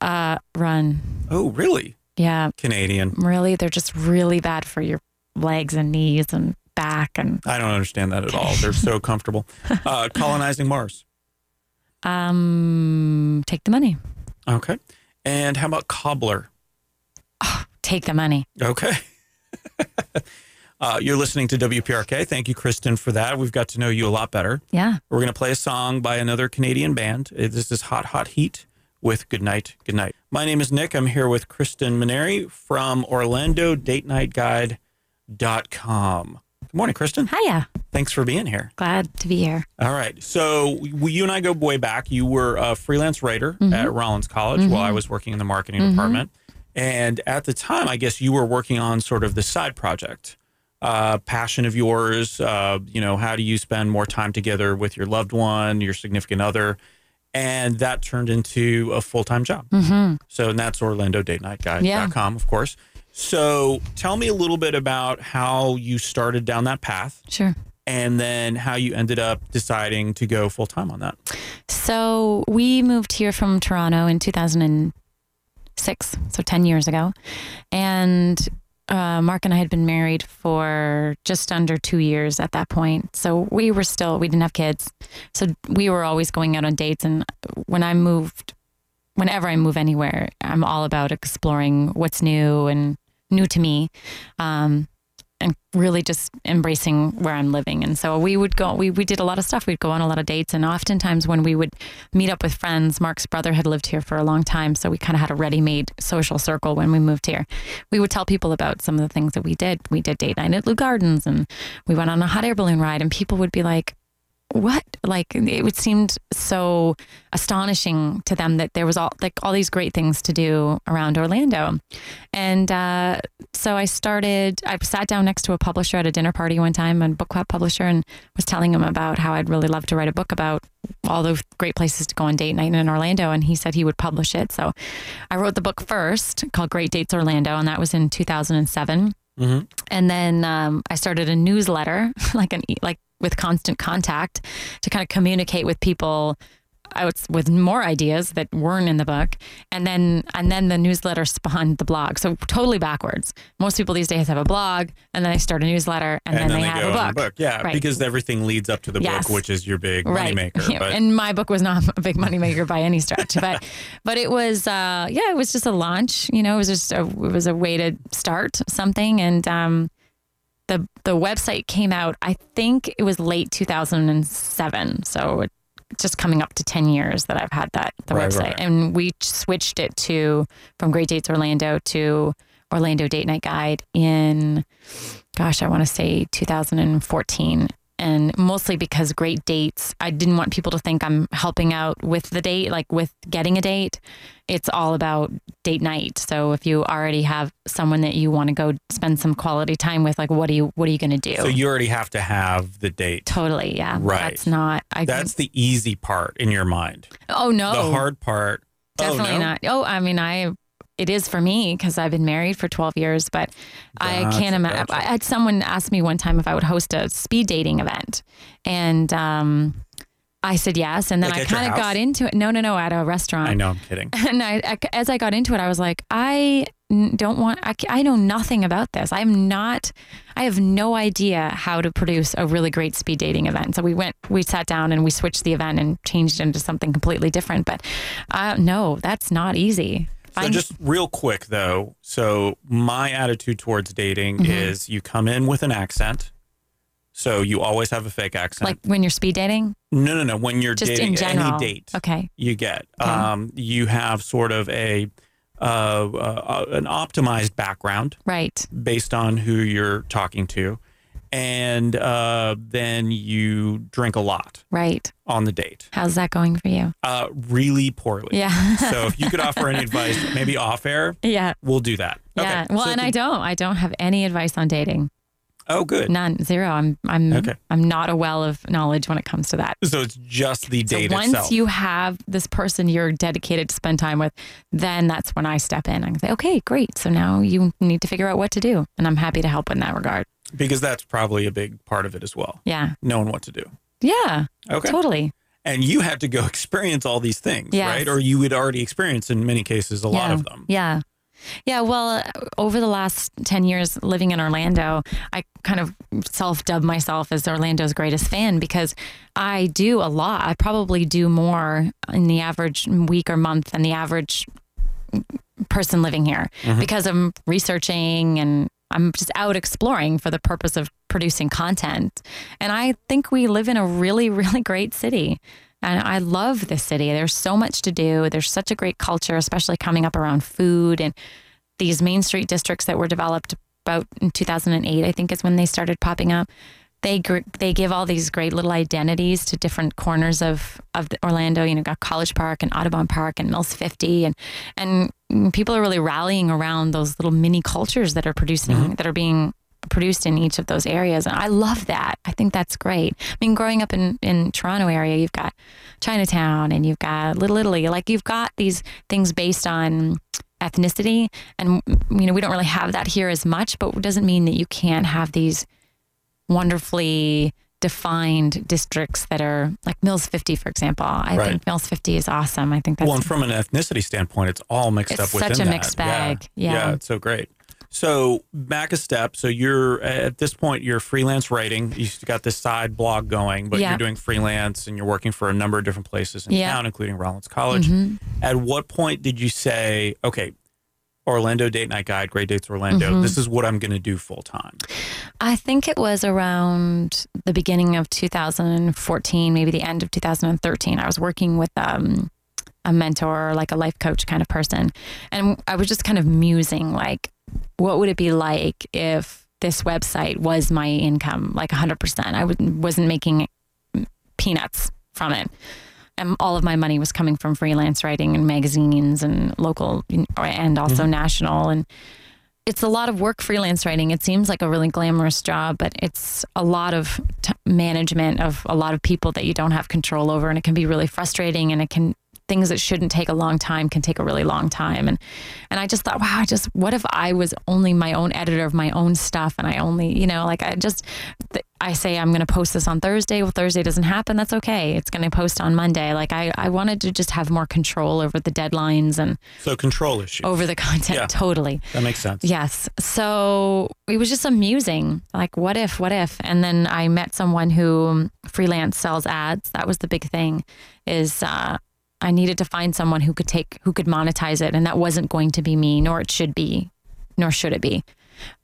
Uh, run. Oh, really? Yeah, Canadian. really, they're just really bad for your legs and knees and back and I don't understand that at all. They're so comfortable. [laughs] Uh, colonizing Mars. um, take the money. Okay. And how about cobbler? Take the money. Okay. [laughs] uh, you're listening to WPRK. Thank you, Kristen, for that. We've got to know you a lot better. Yeah. We're going to play a song by another Canadian band. Uh, This is Hot Hot Heat with Good Night, Good Night. My name is Nick. I'm here with Kristen Manieri from Orlando Date Night Guide.com. Good morning, Kristen. Hiya. Thanks for being here. Glad to be here. All right. So we, you and I go way back. You were a freelance writer at Rollins College while I was working in the marketing department. And at the time, I guess you were working on sort of the side project, uh, passion of yours. Uh, you know, how do you spend more time together with your loved one, your significant other? And that turned into a full time job. Mm-hmm. So, and that's OrlandoDateNightGuide.com, of course. So, tell me a little bit about how you started down that path Sure. and then how you ended up deciding to go full time on that. So we moved here from Toronto in 2006, so 10 years ago. And uh, Mark and I had been married for just under two years at that point. So we were still, we didn't have kids. So we were always going out on dates. And when I moved, whenever I move anywhere, I'm all about exploring what's new and new to me. Um, and really just embracing where I'm living. And so we would go, we, we did a lot of stuff. We'd go on a lot of dates. And oftentimes when we would meet up with friends, Mark's brother had lived here for a long time. So we kind of had a ready made social circle when we moved here. We would tell people about some of the things that we did. We did date night at Leu Gardens and we went on a hot air balloon ride. And people would be like, what? Like it would seemed so astonishing to them that there was all like all these great things to do around Orlando. And uh, so I started I sat down next to a publisher at a dinner party one time a book club publisher and was telling him about how I'd really love to write a book about all the great places to go on date night in Orlando and he said he would publish it. So I wrote the book first called Great Dates Orlando and that was in 2007 Mm-hmm. and then um, I started a newsletter, [laughs] like an e- like with constant contact, to kind of communicate with people out with more ideas that weren't in the book, and then and then the newsletter spawned the blog. So totally backwards. Most people these days have a blog, and then they start a newsletter, and, then, they, have a on book. Yeah, Right. because everything leads up to the Yes. book, which is your big Right. moneymaker. Yeah, [laughs] But and my book was not a big moneymaker by any stretch, but [laughs] but it was uh, yeah, it was just a launch. You know, it was just a, it was a way to start something, and um, the the website came out. I think it was late 2007, so just coming up to 10 years that I've had that the Right, website, right. and we switched it to from Great Dates Orlando to Orlando Date Night Guide in gosh, I want to say 2014. And mostly because great dates, I didn't want people to think I'm helping out with the date, like with getting a date. It's all about date night. So if you already have someone that you want to go spend some quality time with, like what are you what are you going to do? so you already have to have the date. totally, yeah. Right. That's not. I. That's the easy part in your mind. oh no. The hard part. Oh, Definitely oh, no? not. Oh, I mean, I it is for me because I've been married for 12 years, but I can't imagine. gotcha. I had someone ask me one time if I would host a speed dating event. And um, I said yes. And then Like I kind of got into it. No, no, no, at a restaurant. I know, I'm kidding. [laughs] And I, I- as I got into it, I was like, I don't want, I, I know nothing about this. I'm not, I have no idea how to produce a really great speed dating event. So we went, we sat down and we switched the event and changed it into something completely different. But uh, no, that's not easy. So just real quick though, so my attitude towards dating Mm-hmm. is you come in with an accent. So you always have a fake accent. like when you're speed dating, no, no, no. When you're just dating in general. any date, Okay. you get, Okay. um, you have sort of a uh, uh, an optimized background Right. based on who you're talking to, and uh, then you drink a lot Right. on the date. How's that going for you? Uh, really poorly. Yeah. [laughs] so if you could offer any advice, maybe off air, yeah. we'll do that. Yeah. Okay. Well, So and to- I don't. I don't have any advice on dating. Oh, good. None. Zero. I'm. I'm. Okay. I'm not a well of knowledge when it comes to that. So it's just the date So once itself. you have this person you're dedicated to spend time with, then that's when I step in. I can say, okay, great. So now you need to figure out what to do, and I'm happy to help in that regard. because that's probably a big part of it as well. Yeah. Knowing what to do. Yeah. Okay. Totally. And you had to go [laughs] experience all these things, Yes. right? Or you had already experienced in many cases a lot of them. Yeah. Yeah, well, over the last 10 years living in Orlando, I kind of self dub myself as Orlando's greatest fan because I do a lot. I probably do more in the average week or month than the average person living here mm-hmm. because I'm researching and I'm just out exploring for the purpose of producing content. And I think we live in a really, [laughs] really great city. And I love this city. There's so much to do. There's such a great culture, especially coming up around food and these Main Street districts that were developed about in 2008, I think is when they started popping up. They gr- they give all these great little identities to different corners of of Orlando. You know, got College Park and Audubon Park and Mills 50, and and people are really rallying around those little mini cultures that are producing mm-hmm. that are being produced in each of those areas. And I love that. I think that's great. I mean, growing up in, in Toronto area, you've got Chinatown and you've got Little Italy. Like you've got these things based on ethnicity. And, you know, we don't really have that here as much, but it doesn't mean that you can't have these wonderfully defined districts that are like Mills 50, for example. I Right. think Mills 50 is awesome. I think that's Well, and from an ethnicity standpoint, it's all mixed It's up within such a that. mixed bag. Yeah. yeah, it's so great. So back a step. So you're at this point, you're freelance writing. You have got this side blog going, but Yeah. you're doing freelance and you're working for a number of different places in Yeah. town, including Rollins College. Mhm. At what point did you say, okay, Orlando Date Night Guide, Great Dates Orlando, Mm-hmm. this is what I'm going to do full time? I think it was around the beginning of 2014, maybe the end of 2013. I was working with um, a mentor, like a life coach kind of person. And I was just kind of musing, like, what would it be like if this website was my income, like 100%? I would- wasn't making peanuts from it. And all of my money was coming from freelance writing and magazines and local and also mm-hmm. national. And it's a lot of work freelance writing. It seems like a really glamorous job, but it's a lot of t- management of a lot of people that you don't have control over. And it can be really frustrating and it can, things that shouldn't take a long time can take a really long time. And, and I just thought, wow, I just, what if I was only my own editor of my own stuff and I only, you know, like I just, th- I say I'm going to post this on Thursday. Well, Thursday doesn't happen. That's okay. It's going to post on Monday. Like I, I wanted to just have more control over the deadlines and So control issue. over the content. Yeah. Totally. That makes sense. Yes. So it was just amusing. Like, what if, what if? And then I met someone who freelance sells ads. That was the big thing is, uh, I needed to find someone who could take, who could monetize it. And that wasn't going to be me, nor it should be, nor should it be,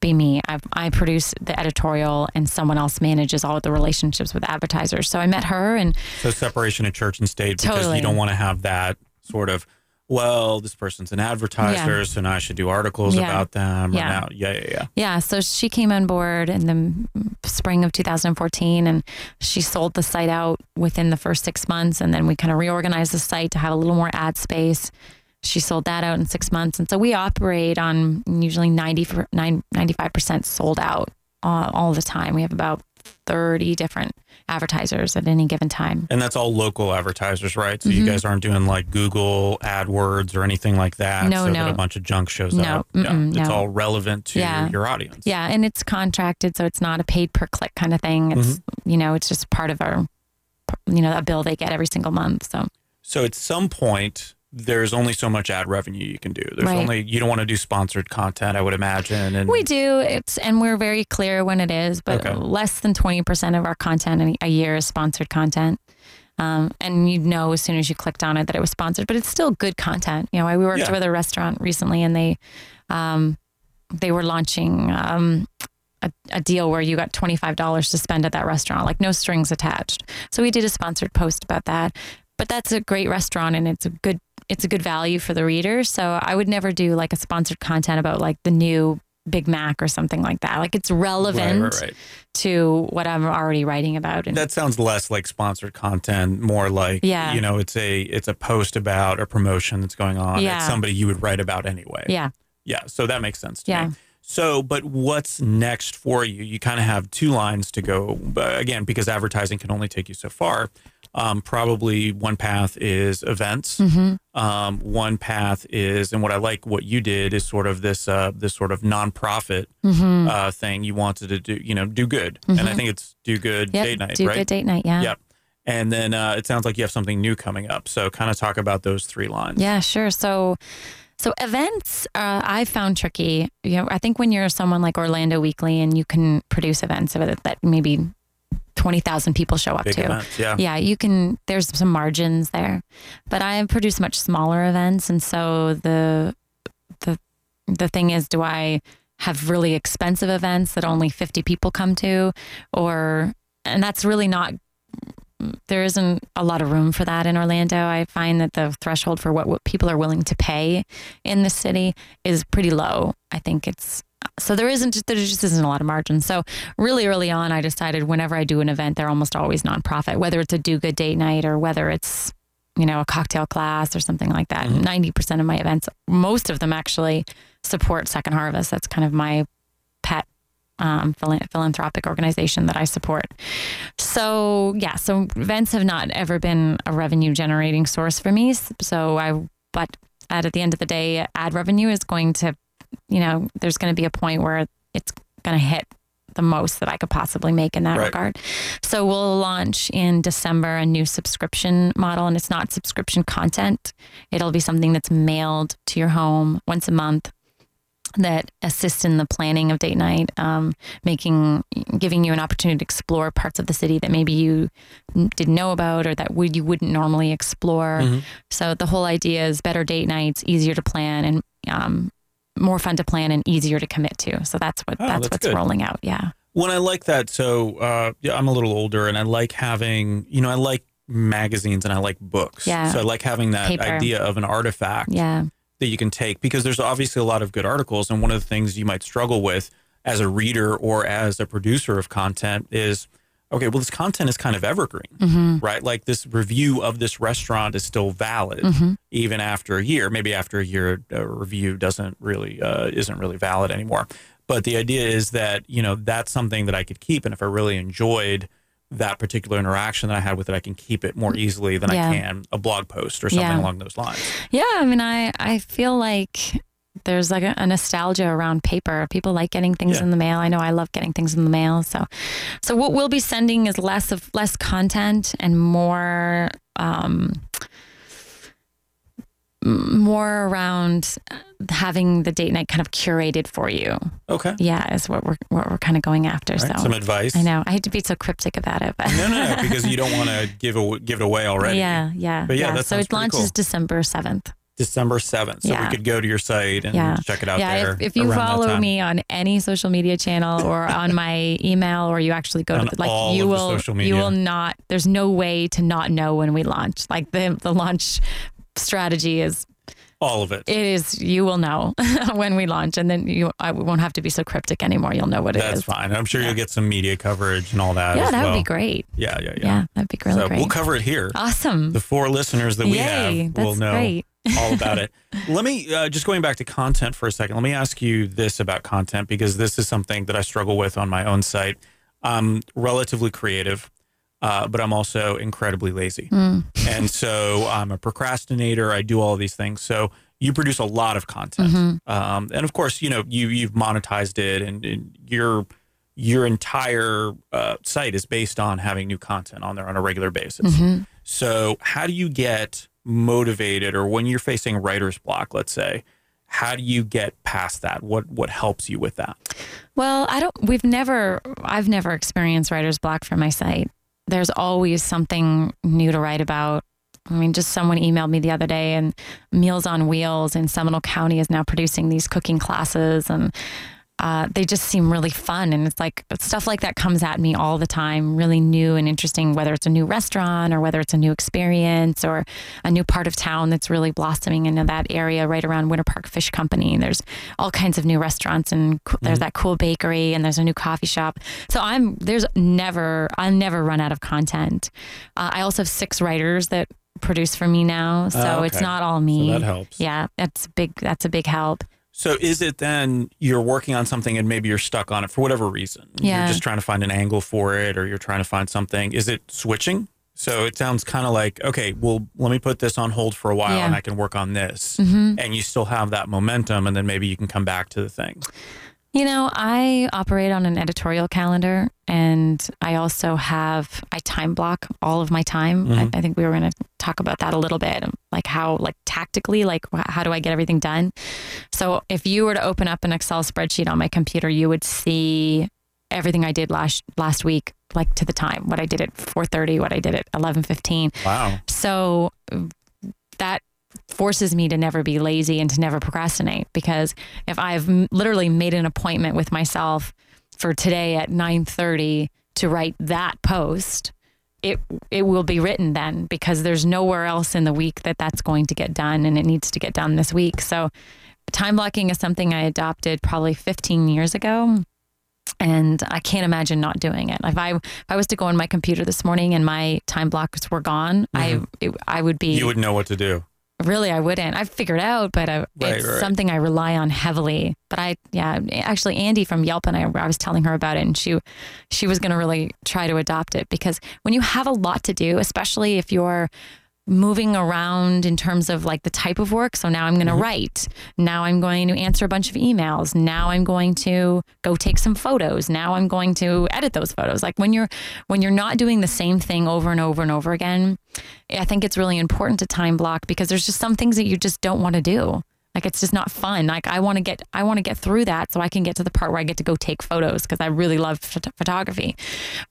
be me. I, I produce the editorial and someone else manages all of the relationships with advertisers. So I met her and So separation of church and state because you don't want to have that sort of, well, this person's an advertiser, so now I should do articles Yeah. about them. Yeah. now, yeah, yeah, yeah. Yeah, so she came on board in the spring of 2014 and she sold the site out within the first six months. And then we kind of reorganized the site to have a little more ad space. She sold that out in six months. And so we operate on usually 90, 95% sold out uh, all the time. We have about 30 different advertisers at any given time. And that's all local advertisers, right? So Mm-hmm. you guys aren't doing like Google AdWords or anything like that. No, so no. that a bunch of junk shows No, up. mm-mm, it's all relevant to Yeah. your audience. Yeah, and it's contracted, so it's not a paid per click kind of thing. It's Mm-hmm. you know, it's just part of our, you know, a bill they get every single month. So So at some point, there's only so much ad revenue you can do. There's Right. only you don't want to do sponsored content, I would imagine. And we do it's, and we're very clear when it is, but Okay. less than twenty percent of our content a year is sponsored content. Um, and you know as soon as you clicked on it that it was sponsored, but it's still good content. You know, I we worked Yeah. with a restaurant recently, and they, um, they were launching um, a, a deal where you got twenty five dollars to spend at that restaurant, like no strings attached. So we did a sponsored post about that. But that's a great restaurant, and it's a good it's a good value for the reader. So I would never do like a sponsored content about like the new Big Mac or something like that. Like it's relevant right, right, right. to what I'm already writing about. And That sounds less like sponsored content, more like Yeah. you know, it's a it's a post about a promotion that's going on. Yeah. It's somebody you would write about anyway. yeah, Yeah. So that makes sense to Yeah. me. So, but what's next for you? You kind of have two lines to go. But again, because advertising can only take you so far. Um, probably one path is events. Mm-hmm. Um, one path is, and what I like what you did is sort of this uh, this sort of nonprofit Mm-hmm. uh, thing. You wanted to do, you know, do good, and I think it's do good yep. date night, do right? good date night. Yeah. Yep. And then uh, it sounds like you have something new coming up. So, kind of talk about those three lines. Yeah, sure. So, so events uh, I found tricky. You know, I think when you're someone like Orlando Weekly and you can produce events that maybe twenty thousand people show up Big to. events. Yeah. Yeah, you can. There's some margins there, but I produce much smaller events, and so the the the thing is, do I have really expensive events that only 50 people come to, or and that's really not. There isn't a lot of room for that in Orlando. I find that the threshold for what, what people are willing to pay in the city is pretty low. I think it's so there isn't there just isn't a lot of margin. So really early on, I decided whenever I do an event, they're almost always nonprofit, whether it's a do good date night or whether it's you know a cocktail class or something like that. 90 percent of my events, most of them actually support Second Harvest. That's kind of my pet um, phila- philanthropic organization that I support. So yeah, so events have not ever been a revenue generating source for me. So I, but at, at the end of the day, ad revenue is going to, you know, there's going to be a point where it's going to hit the most that I could possibly make in that Right. regard. So we'll launch in December a new subscription model, and it's not subscription content. It'll be something that's mailed to your home once a month that assists in the planning of date night, um, making, giving you an opportunity to explore parts of the city that maybe you didn't know about or that would you wouldn't normally explore. Mhm. So the whole idea is better date nights, easier to plan, and um, more fun to plan and easier to commit to. So that's what Oh, that's, that's what's good. rolling out. Yeah. When I like that, so uh, yeah, I'm a little older, and I like having, you know, I like magazines and I like books. Yeah. So I like having that Paper. idea of an artifact Yeah. that you can take because there's obviously a lot of good articles, and one of the things you might struggle with as a reader or as a producer of content is, okay, well, this content is kind of evergreen, Mm-hmm. right? Like this review of this restaurant is still valid Mm-hmm. even after a year. Maybe after a year, a review doesn't really uh, isn't really valid anymore. But the idea is that you know that's something that I could keep, and if I really enjoyed that particular interaction that I had with it, I can keep it more easily than Yeah. I can a blog post or something Yeah. along those lines. Yeah, I mean, I I feel like there's like a, a nostalgia around paper. People like getting things Yeah. in the mail. I know I love getting things in the mail. So, so what we'll be sending is less of less content and more um, more around having the date night kind of curated for you. Okay, Yeah, is what we're what we're kind of going after. Right, so some advice. I know I hate to be so cryptic about it, but No, no, no, because you don't want to give a, give it away already. [laughs] Yeah, yeah, But yeah, that so it launches cool. December seventh. December seventh, so Yeah. we could go to your site and Yeah. check it out yeah, there. if, if you follow me on any social media channel or [laughs] on my email, or you actually go On to the, like you will you will not. There's no way to not know when we launch. Like the the launch strategy is all of it. it is you will know [laughs] when we launch, and then you I won't have to be so cryptic anymore. You'll know what it That's is. fine. I'm sure Yeah. you'll get some media coverage and all that. Yeah, that would be great. Yeah, yeah, yeah. Yeah, that'd be really so great. we'll cover it here. awesome. The four listeners that we Yay, have will know great. All about it. [laughs] Let me uh, just going back to content for a second. Let me ask you this about content because this is something that I struggle with on my own site. I'm relatively creative, uh, but I'm also incredibly lazy. Mm. And so I'm a procrastinator. I do all these things. So you produce a lot of content. Mm-hmm. Um, and of course, you know, you, you've monetized it and, and your, your entire uh, site is based on having new content on there on a regular basis. Mm-hmm. So how do you get motivated or when you're facing writer's block, let's say, how do you get past that? What what helps you with that? Well, I don't. We've never. I've never experienced writer's block for my site. There's always something new to write about. I mean, just someone emailed me the other day, and Meals on Wheels in Seminole County is now producing these cooking classes, and uh, they just seem really fun. And it's like stuff like that comes at me all the time, really new and interesting, whether it's a new restaurant or whether it's a new experience or a new part of town that's really blossoming into that area right around Winter Park Fish Company. There's all kinds of new restaurants and co- there's that cool bakery and there's a new coffee shop. So I'm, there's never, I never run out of content. Uh, I also have six writers that produce for me now. So Oh, it's not all me. So that helps. Yeah, that's a big. That's a big help. So is it then you're working on something and maybe you're stuck on it for whatever reason? Yeah. You're just trying to find an angle for it or you're trying to find something. Is it switching? So it sounds kind of like, okay, well, let me put this on hold for a while Yeah. and I can work on this. hmm And you still have that momentum and then maybe you can come back to the thing. You know, I operate on an editorial calendar and I also have, I time block all of my time. Mhm. I, I think we were going to talk about that a little bit, like how, like tactically, like how do I get everything done? So if you were to open up an Excel spreadsheet on my computer, you would see everything I did last, last week, like to the time, what I did at 4.30, what I did at 11.15. Wow. So that forces me to never be lazy and to never procrastinate because if I've m- literally made an appointment with myself for today at 9:30 to write that post, it it will be written then because there's nowhere else in the week that that's going to get done and it needs to get done this week. So time blocking is something I adopted probably 15 years ago. And I can't imagine not doing it. If I if I was to go on my computer this morning and my time blocks were gone, I mm-hmm. it, I would be You would know what to do. Really, I wouldn't. I've figured out, but I, Right, it's right. something I rely on heavily. But I, yeah, actually, Andy from Yelp and I, I was telling her about it, and she, she was going to really try to adopt it because when you have a lot to do, especially if you're moving around in terms of like the type of work. So now I'm going to write. Now I'm going to answer a bunch of emails. Now I'm going to go take some photos. Now I'm going to edit those photos. Like when you're when you're not doing the same thing over and over and over again, I think it's really important to time block because there's just some things that you just don't want to do. Like it's just not fun. Like I want to get I want to get through that so I can get to the part where I get to go take photos because I really love phot- photography.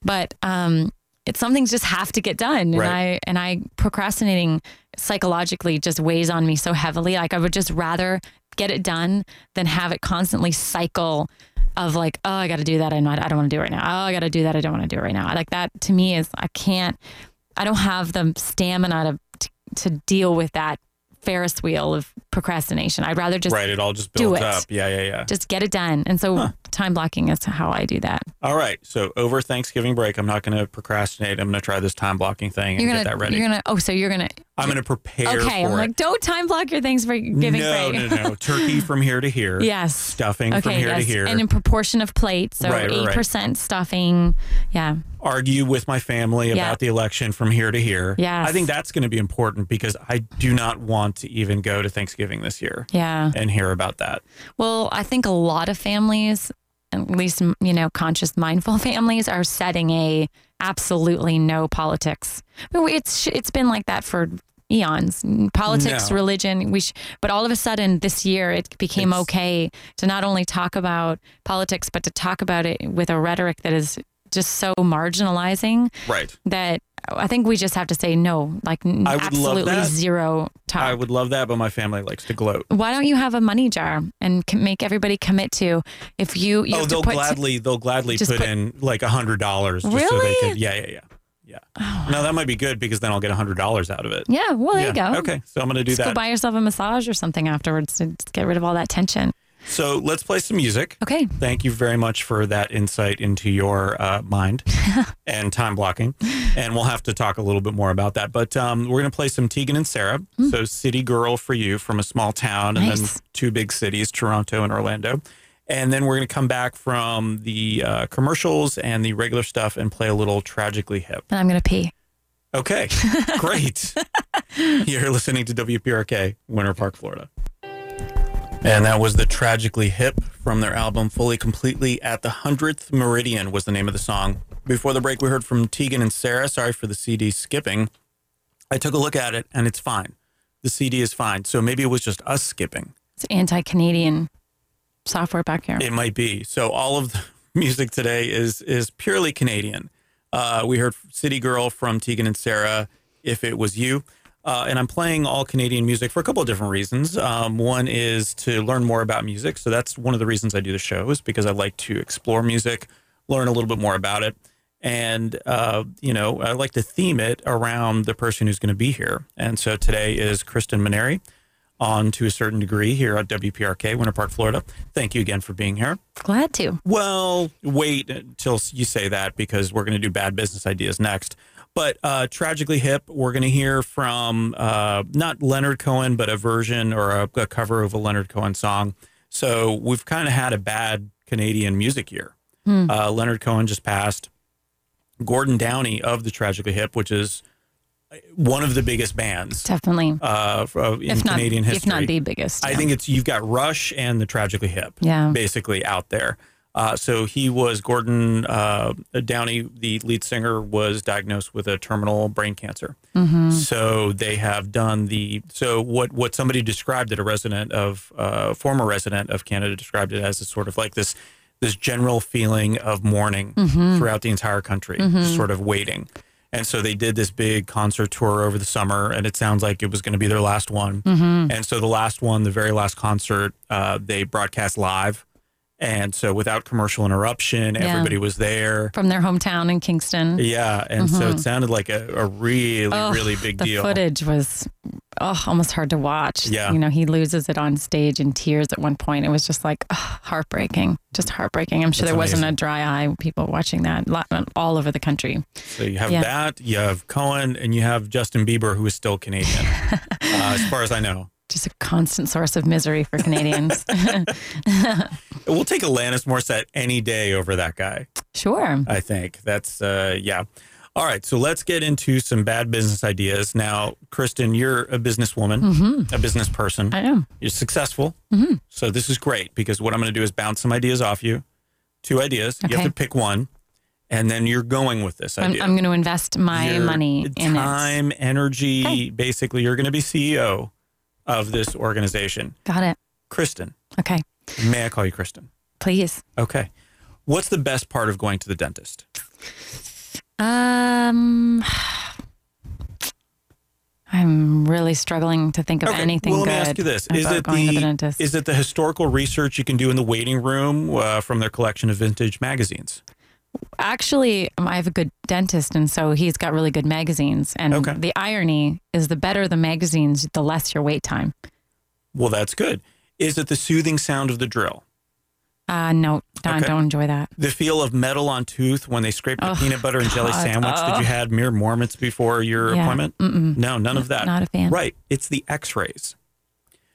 But um it's some things just have to get done and Right. I and I procrastinating psychologically just weighs on me so heavily. Like I would just rather get it done than have it constantly cycle of like, oh, I got to do that. Not, I don't want to do it right now. Oh, I got to do that. I don't want to do it right now. Like that to me is, I can't, I don't have the stamina to, to deal with that Ferris wheel of procrastination. I'd rather just, right. It all just do it. up. Yeah, yeah, yeah. just get it done. And so time blocking is how I do that. All right. So over Thanksgiving break, I'm not going to procrastinate. I'm going to try this time blocking thing and You're get gonna, that ready. you're gonna, oh, so you're gonna, I'm going to prepare okay. I'm it. like, don't time block your Thanksgiving no, break. no, no. [laughs] Turkey from here to here. Yes. Stuffing from here yes. to here. And in proportion of plates. So Right, right, right. 8% stuffing. Yeah. argue with my family Yeah. about the election from here to here. Yes. I think that's going to be important because I do not want to even go to Thanksgiving this year Yeah. and hear about that. Well, I think a lot of families, at least you know, conscious, mindful [laughs] families, are setting a absolutely no politics. It's it's been like that for eons. Politics, No. religion. We, sh- but all of a sudden this year, it became It's- okay to not only talk about politics, but to talk about it with a rhetoric that is just so marginalizing Right. that I think we just have to say no, like I would love absolutely that. zero talk. I would love that, but my family likes to gloat. Why don't you have a money jar and make everybody commit to if you you oh, they'll gladly they'll gladly put, put- in like a hundred dollars just so they Really? could. Yeah, yeah, yeah, yeah. Now that might be good because then I'll get a hundred dollars out of it. yeah, well there yeah. you go. Okay, so I'm to do Just go buy yourself a massage or something afterwards to get rid of all that tension. So let's play some music. Okay. Thank you very much for that insight into your uh, mind [laughs] and time blocking. And we'll have to talk a little bit more about that. But um, we're going to play some Tegan and Sara. So, City Girl for you from a small town and then two big cities, Toronto and Orlando. And then we're going to come back from the uh, commercials and the regular stuff and play a little Tragically Hip. And I'm going to pee. Okay, [laughs] great. [laughs] You're listening to WPRK, Winter Park, Florida. And that was the Tragically Hip from their album Fully Completely at the 100th Meridian was the name of the song. Before the break, we heard from Tegan and Sara. Sorry for the CD skipping. I took a look at it and it's fine. The CD is fine. So maybe it was just us skipping. It's anti Canadian software back here. It might be. So all of the [laughs] music today is is purely Canadian. Uh, we heard City Girl from Tegan and Sara, If It Was You. Uh, and I'm playing all Canadian music for a couple of different reasons. Um, one is to learn more about music. So that's one of the reasons I do the show is because I like to explore music, learn a little bit more about it. And, uh, you know, I like to theme it around the person who's going to be here. And so today is Kristen Manieri on to a certain degree here at WPRK, Winter Park, Florida. Thank you again for being here. Glad to. Well, wait until you say that because we're going to do bad business ideas next. But uh, tragically hip, we're going to hear from uh, not Leonard Cohen, but a version or a, a cover of a Leonard Cohen song. So we've kind of had a bad Canadian music year. Hmm. Uh, Leonard Cohen just passed. Gordon Downie of the Tragically Hip, which is one of the biggest bands Definitely. uh, in if not, Canadian history. if not the biggest. I think it's you've got Rush and the Tragically Hip, Yeah. basically out there. Uh, so he was Gordon uh, Downie, the lead singer, was diagnosed with a terminal brain cancer. Mm-hmm. So they have done the so what what somebody described it, a resident of uh, former resident of Canada described it as a sort of like this this general feeling of mourning Mm-hmm. throughout the entire country, just sort of waiting. And so they did this big concert tour over the summer, and it sounds like it was going to be their last one. Mm-hmm. And so the last one, the very last concert, uh, they broadcast live. And so without commercial interruption, Yeah. everybody was there. From their hometown in Kingston. Yeah. And so it sounded like a, a really, Oh, really big the deal. The footage was oh, almost hard to watch. Yeah. You know, he loses it on stage in tears at one point. It was just like oh, heartbreaking, just heartbreaking. I'm sure That's there wasn't a dry eye, people watching that all over the country. So you have Yeah. that, you have Cohen, and you have Justin Bieber, who is still Canadian, [laughs] uh, as far as I know. Just a constant source of misery for Canadians. [laughs] We'll take Alanis Morissette any day over that guy. sure. I think that's uh, yeah. All right, so let's get into some bad business ideas now. Kristen, you're a businesswoman, a business person. Mm-hmm. I am. You're successful, Mm-hmm. so this is great because what I'm going to do is bounce some ideas off you. Two ideas. You have to pick one, and then you're going with this I'm. I'm going to invest my Your money in it. time, energy. Okay. Basically, you're going to be CEO of this organization. Got it. Kristen, Okay. may I call you Kristen? Please. Okay. What's the best part of going to the dentist? Um, I'm really struggling to think of Okay, anything well, let good me ask you this: Is it the, the is it the historical research you can do in the waiting room uh, from their collection of vintage magazines? Actually, I have a good dentist, and so he's got really good magazines. And Okay. the irony is, the better the magazines, the less your wait time. Well, that's good. Is it the soothing sound of the drill? Uh, no, I Okay. don't enjoy that. The feel of metal on tooth when they scrape the Oh, peanut butter and jelly God. sandwich that Oh. you had mere moments before your Yeah. appointment? Mm-mm. No, none of that. Not a fan. Right. It's the x rays.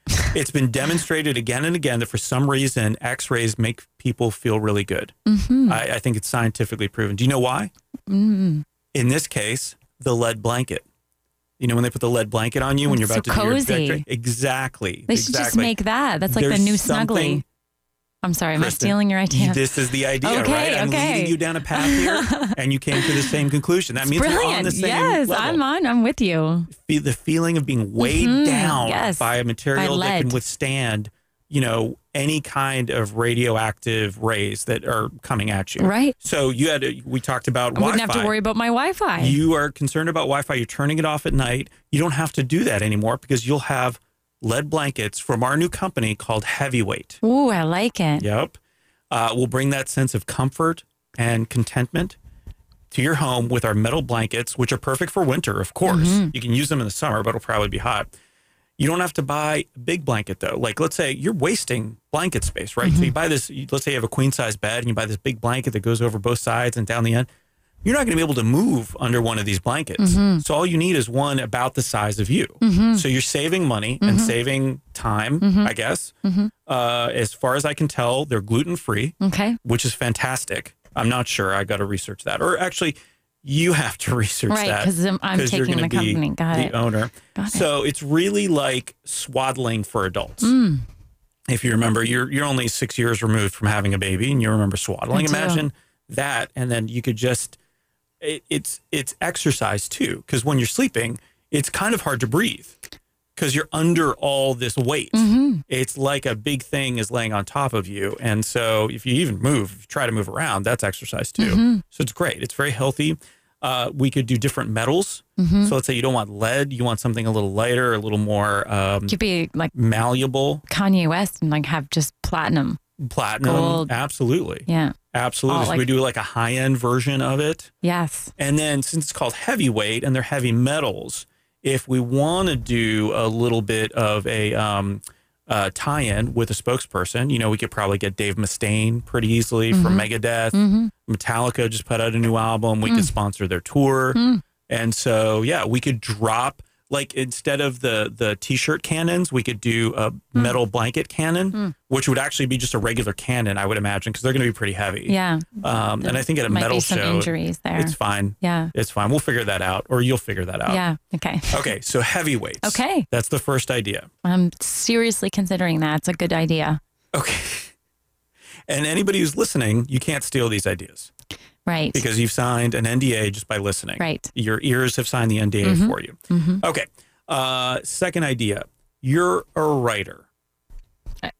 [laughs] it's been demonstrated again and again that for some reason, x rays make people feel really good. Mm-hmm. I, I think it's scientifically proven. Do you know why? Mm. In this case, the lead blanket. You know when they put the lead blanket on you when you're about so to do your cozy. deck- Exactly. They should just make that. That's like There's the new snuggly. I'm sorry, am I stealing your idea? This is the idea, Okay, right? I'm okay. leading you down a path here, [laughs] and you came to the same conclusion. That means we're on the same yes, level. I'm on. I'm with you. The feeling of being weighed Mhm, down yes, by a material by that can withstand, you know, any kind of radioactive rays that are coming at you. Right. So you had to, we talked about I wouldn't Wi-Fi. have to worry about my Wi-Fi. You are concerned about Wi-Fi. You're turning it off at night. You don't have to do that anymore because you'll have lead blankets from our new company called Heavyweight. Ooh, I like it. Yep. Uh, we'll bring that sense of comfort and contentment to your home with our metal blankets, which are perfect for winter, of course. Mm-hmm. You can use them in the summer, but it'll probably be hot. You don't have to buy a big blanket though. Like let's say you're wasting blanket space, right? Mm-hmm. So you buy this, let's say you have a queen size bed and you buy this big blanket that goes over both sides and down the end. You're not going to be able to move under one of these blankets. Mm-hmm. So all you need is one about the size of you. Mm-hmm. So you're saving money and mm-hmm. saving time, I guess. Uh, as far as I can tell, they're gluten free, Okay. which is fantastic. I'm not sure. I got to research that. Or actually, you have to [laughs] research Right, that 'cause I'm- I'm taking the company. Got the it. owner. Got it. So it's really like swaddling for adults. Mm. If you remember, you're you're only six years removed from having a baby, and you remember swaddling. Imagine that, and then you could just it, it's it's exercise too, because when you're sleeping, it's kind of hard to breathe because you're under all this weight. Mm-hmm. It's like a big thing is laying on top of you, and so if you even move, if you try to move around, that's exercise too. Mm-hmm. So it's great. It's very healthy. Uh, we could do different metals. Mm-hmm. So let's say you don't want lead, you want something a little lighter, a little more um, Could be like malleable, Kanye West and like have just platinum. Platinum. Gold. Absolutely, Yeah. absolutely. Oh, so like- we do like a high end version of it. Yes. And then since it's called heavyweight and they're heavy metals, if we want to do a little bit of a um, uh, tie-in with a spokesperson, you know, we could probably get Dave Mustaine pretty easily from Megadeth. Metallica just put out a new album. We could sponsor their tour. And so, yeah, we could drop like instead of the the t-shirt cannons, we could do a metal blanket cannon, which would actually be just a regular cannon, I would imagine, because they're going to be pretty heavy. Yeah. Um, and I think at a Might metal be some show, injuries there. it's fine. yeah. It's fine. We'll figure that out, or you'll figure that out. Yeah. Okay. [laughs] Okay. So heavyweights. Okay. That's the first idea. I'm seriously considering that. It's a good idea. Okay. [laughs] And anybody who's listening, you can't steal these ideas Right. because you've signed an NDA just by listening. Right. Your ears have signed the NDA Mm-hmm. for you. Okay. Uh, second idea. You're a writer.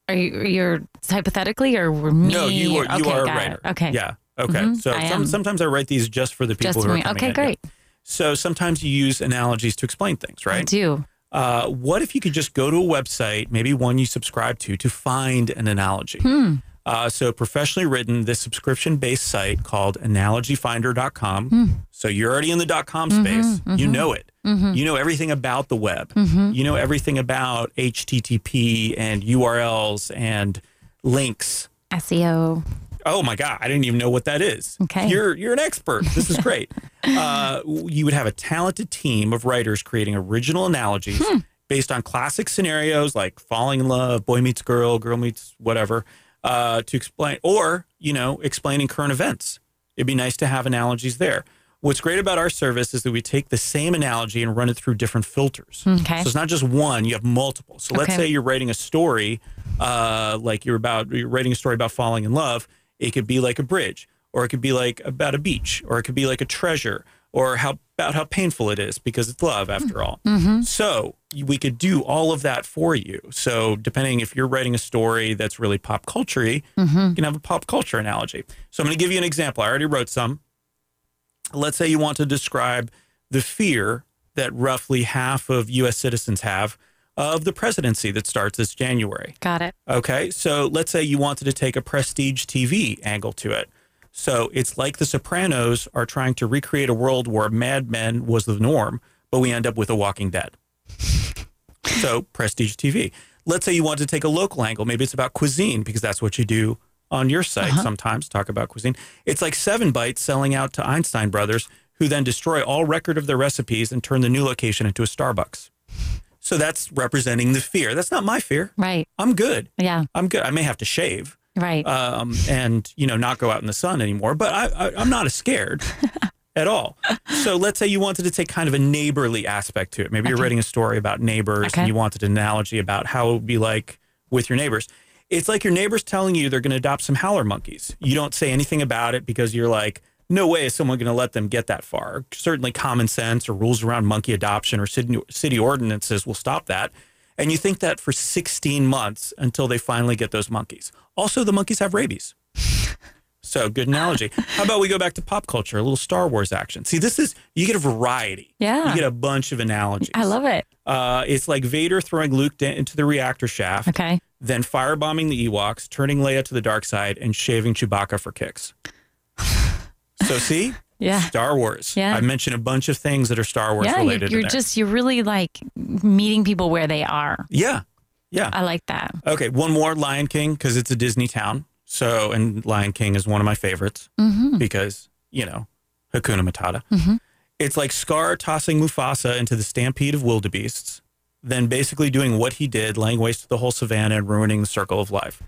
Are you you're hypothetically or were me? No, you are you okay, are a writer. It. Okay. Yeah. Okay. Mhm, So I some, sometimes I write these just for the people Just who are me. coming Okay, in. great. So sometimes you use analogies to explain things, right? I do. Uh, what if you could just go to a website, maybe one you subscribe to, to find an analogy? Hmm. Uh, so, professionally written, this subscription based site called analogyfinder.com. Hmm. So, you're already in the .com Mm-hmm, space. You know it. You know everything about the web. Mm-hmm. You know everything about HTTP and URLs and links. SEO. Oh my God, I didn't even know what that is. Okay. You're you're an expert. This is great. [laughs] uh, you would have a talented team of writers creating original analogies Hmm. based on classic scenarios like falling in love, boy meets girl, girl meets whatever, uh, to explain or, you know, explaining current events. It'd be nice to have analogies there. What's great about our service is that we take the same analogy and run it through different filters. Okay. So it's not just one, you have multiple. So let's Okay. say you're writing a story, uh, like you're about you're writing a story about falling in love. It could be like a bridge, or it could be like about a beach, or it could be like a treasure, or how about how painful it is because it's love after all. Mm-hmm. Mm-hmm. So we could do all of that for you. So depending if you're writing a story that's really pop culture mm-hmm. you can have a pop culture analogy. So I'm going to give you an example. I already wrote some. Let's say you want to describe the fear that roughly half of U.S. citizens have of the presidency that starts this January. Got it. Okay, so let's say you wanted to take a prestige TV angle to it. So it's like The Sopranos are trying to recreate a world where Mad Men was the norm, but we end up with a Walking Dead. [laughs] so prestige TV. Let's say you want to take a local angle. Maybe it's about cuisine because that's what you do on your site uh-huh. sometimes, talk about cuisine. It's like Seven Bites selling out to Einstein Brothers, who then destroy all record of their recipes and turn the new location into a Starbucks. So that's representing the fear. That's not my fear. Right. I'm good. Yeah. I'm good. I may have to shave Right. um, and you know not go out in the sun anymore, but I, I, I'm not as scared [laughs] at all. So let's say you wanted to take kind of a neighborly aspect to it. Maybe you're writing a story about neighbors Okay. and you wanted an analogy about how it would be like with your neighbors. It's like your neighbors telling you they're going to adopt some howler monkeys. You don't say anything about it because you're like, no way is someone going to let them get that far. Certainly, common sense or rules around monkey adoption or city, city ordinances will stop that. And you think that for 16 months until they finally get those monkeys. Also, the monkeys have rabies. [laughs] So, good analogy. How about we go back to pop culture, a little Star Wars action? See, this is, you get a variety. Yeah. You get a bunch of analogies. I love it. Uh, it's like Vader throwing Luke into the reactor shaft, Okay. then firebombing the Ewoks, turning Leia to the dark side, and shaving Chewbacca for kicks. [laughs] so, see? Yeah. Star Wars. Yeah. I mentioned a bunch of things that are Star Wars Yeah. related. You're there. just you're really like meeting people where they are. Yeah. Yeah. I like that. Okay, one more Lion King because it's a Disney town. So, and Lion King is one of my favorites Mm-hmm. because, you know, Hakuna Matata. Mhm. It's like Scar tossing Mufasa into the stampede of wildebeests, then basically doing what he did, laying waste to the whole savannah and ruining the circle of life.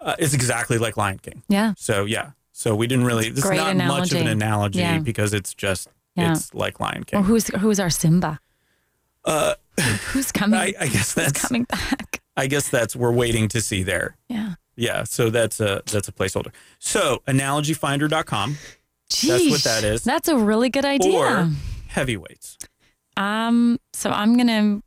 Uh, it's exactly like Lion King. Yeah. So yeah. So we didn't really. This is Great not much of an analogy. analogy Yeah. because it's just Yeah. it's like Lion Well, King. who's who's our Simba? Uh, [laughs] Who's coming? I, I guess who's that's. coming back? I guess that's we're waiting to see there. Yeah. Yeah. So that's a that's a placeholder. So analogyfinder.com Jeez, That's what that is. That's a really good idea. or heavyweights. Um, so I'm gonna.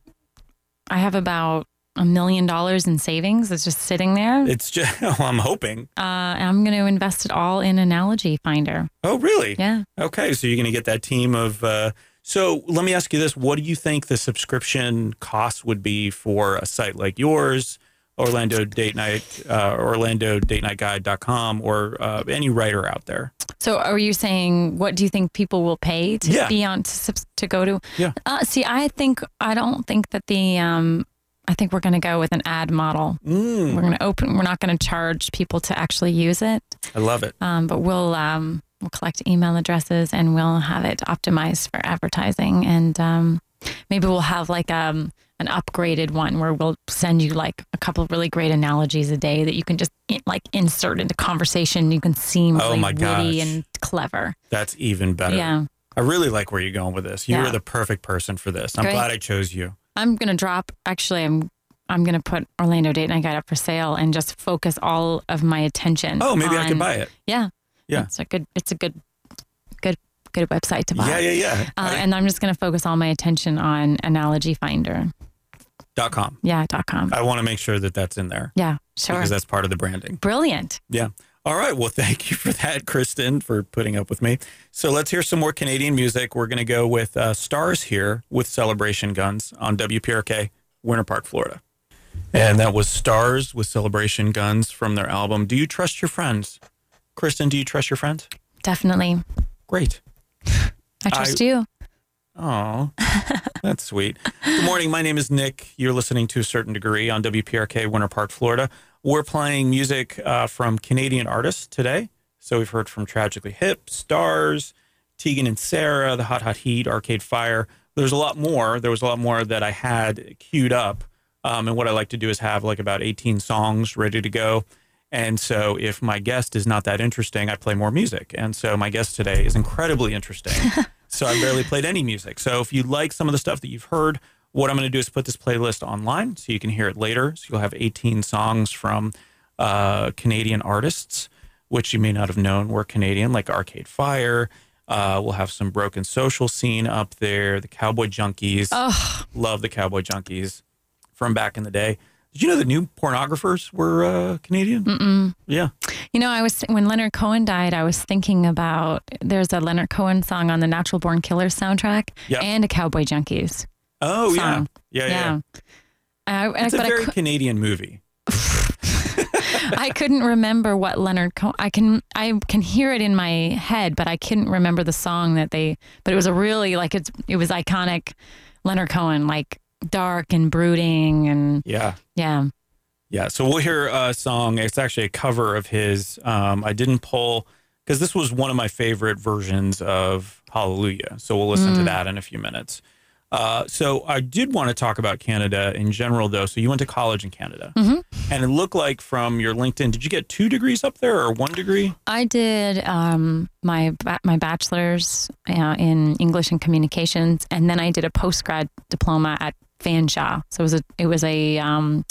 I have about a million dollars in savings. It's just sitting there. It's just. [laughs] Well, I'm hoping. Uh, I'm gonna invest it all in Analogy Finder. Oh, really? Yeah. Okay, so you're going to get that team of. Uh, so let me ask you this: What do you think the subscription cost would be for a site like yours, Orlando Date Night, uh, Orlando Date Night Guide.com, or uh, any writer out there? So are you saying what do you think people will pay to Yeah. be on to, to go to? Yeah. Uh, see, I think I don't think that the um, I think we're going to go with an ad model. Mm, We're going to open. We're not going to charge people to actually use it, I love it. um, but we'll um, we'll collect email addresses and we'll have it optimized for advertising, and um, maybe we'll have like um, an upgraded one where we'll send you like a couple of really great analogies a day that you can just like insert into conversation. You can seem Oh really my witty gosh. and clever. That's even better. Yeah. I really like where you're going with this. You Yeah. are the perfect person for this. I'm Great. glad I chose you. I'm gonna drop. Actually, I'm I'm gonna put Orlando Date Night Guide up for sale and just focus all of my attention. Oh, maybe I could on- buy it. Yeah, Yeah. It's a good. It's a good, good, good website to buy. Yeah, yeah, yeah. Uh, I- and I'm just gonna focus all my attention on Analogy Finder. dot com. Yeah. dot com. I want to make sure that that's in there Yeah. Sure. because that's part of the branding. Brilliant. Yeah. All right. Well, thank you for that, Kristen, for putting up with me. So let's hear some more Canadian music. We're going to go with uh, Stars here with Celebration Guns on WPRK, Winter Park, Florida. And that was Stars with Celebration Guns from their album Do You Trust Your Friends? Kristen, do you trust your friends? Definitely. Great. [laughs] I trust you. Oh, [laughs] that's sweet. Good morning. My name is Nick. You're listening to a certain degree on WPRK, Winter Park, Florida. We're playing music uh, from Canadian artists today. So we've heard from Tragically Hip, Stars, Tegan and Sara, The Hot Hot Heat, Arcade Fire. There's a lot more. There was a lot more that I had queued up. Um, and what I like to do is have like about 18 songs ready to go. And so if my guest is not that interesting, I play more music. And so my guest today is incredibly interesting. [laughs] so I barely played any music. So if you like some of the stuff that you've heard, what I'm going to do is put this playlist online so you can hear it later. So you'll have 18 songs from uh, Canadian artists, which you may not have known were Canadian, like Arcade Fire. Uh, we'll have some Broken Social Scene up there, the Cowboy Junkies. Oh, Love the Cowboy Junkies from back in the day. Did you know that new pornographers were uh, Canadian? mm-mm. Yeah. You know, I was when Leonard Cohen died. I was thinking about there's a Leonard Cohen song on the Natural Born Killers soundtrack Yeah. and a Cowboy Junkies. Oh, yeah. Song. Yeah, yeah. Yeah. I, It's a I very Canadian movie. [laughs] I couldn't remember what Leonard Cohen. I can I can hear it in my head, but I couldn't remember the song that they. But it was a really like it's it was iconic. Leonard Cohen, like dark and brooding, and Yeah. yeah, Yeah. So we'll hear a song. It's actually a cover of his. Um, I didn't pull because this was one of my favorite versions of Hallelujah. So we'll listen to that in a few minutes. Uh, so I did want to talk about Canada in general, though. So you went to college in Canada, and it looked like from your LinkedIn, did you get two degrees up there or one degree? I did um, my my bachelor's uh, in English and communications, and then I did a post grad diploma at Fanshawe. So it was a it was a um,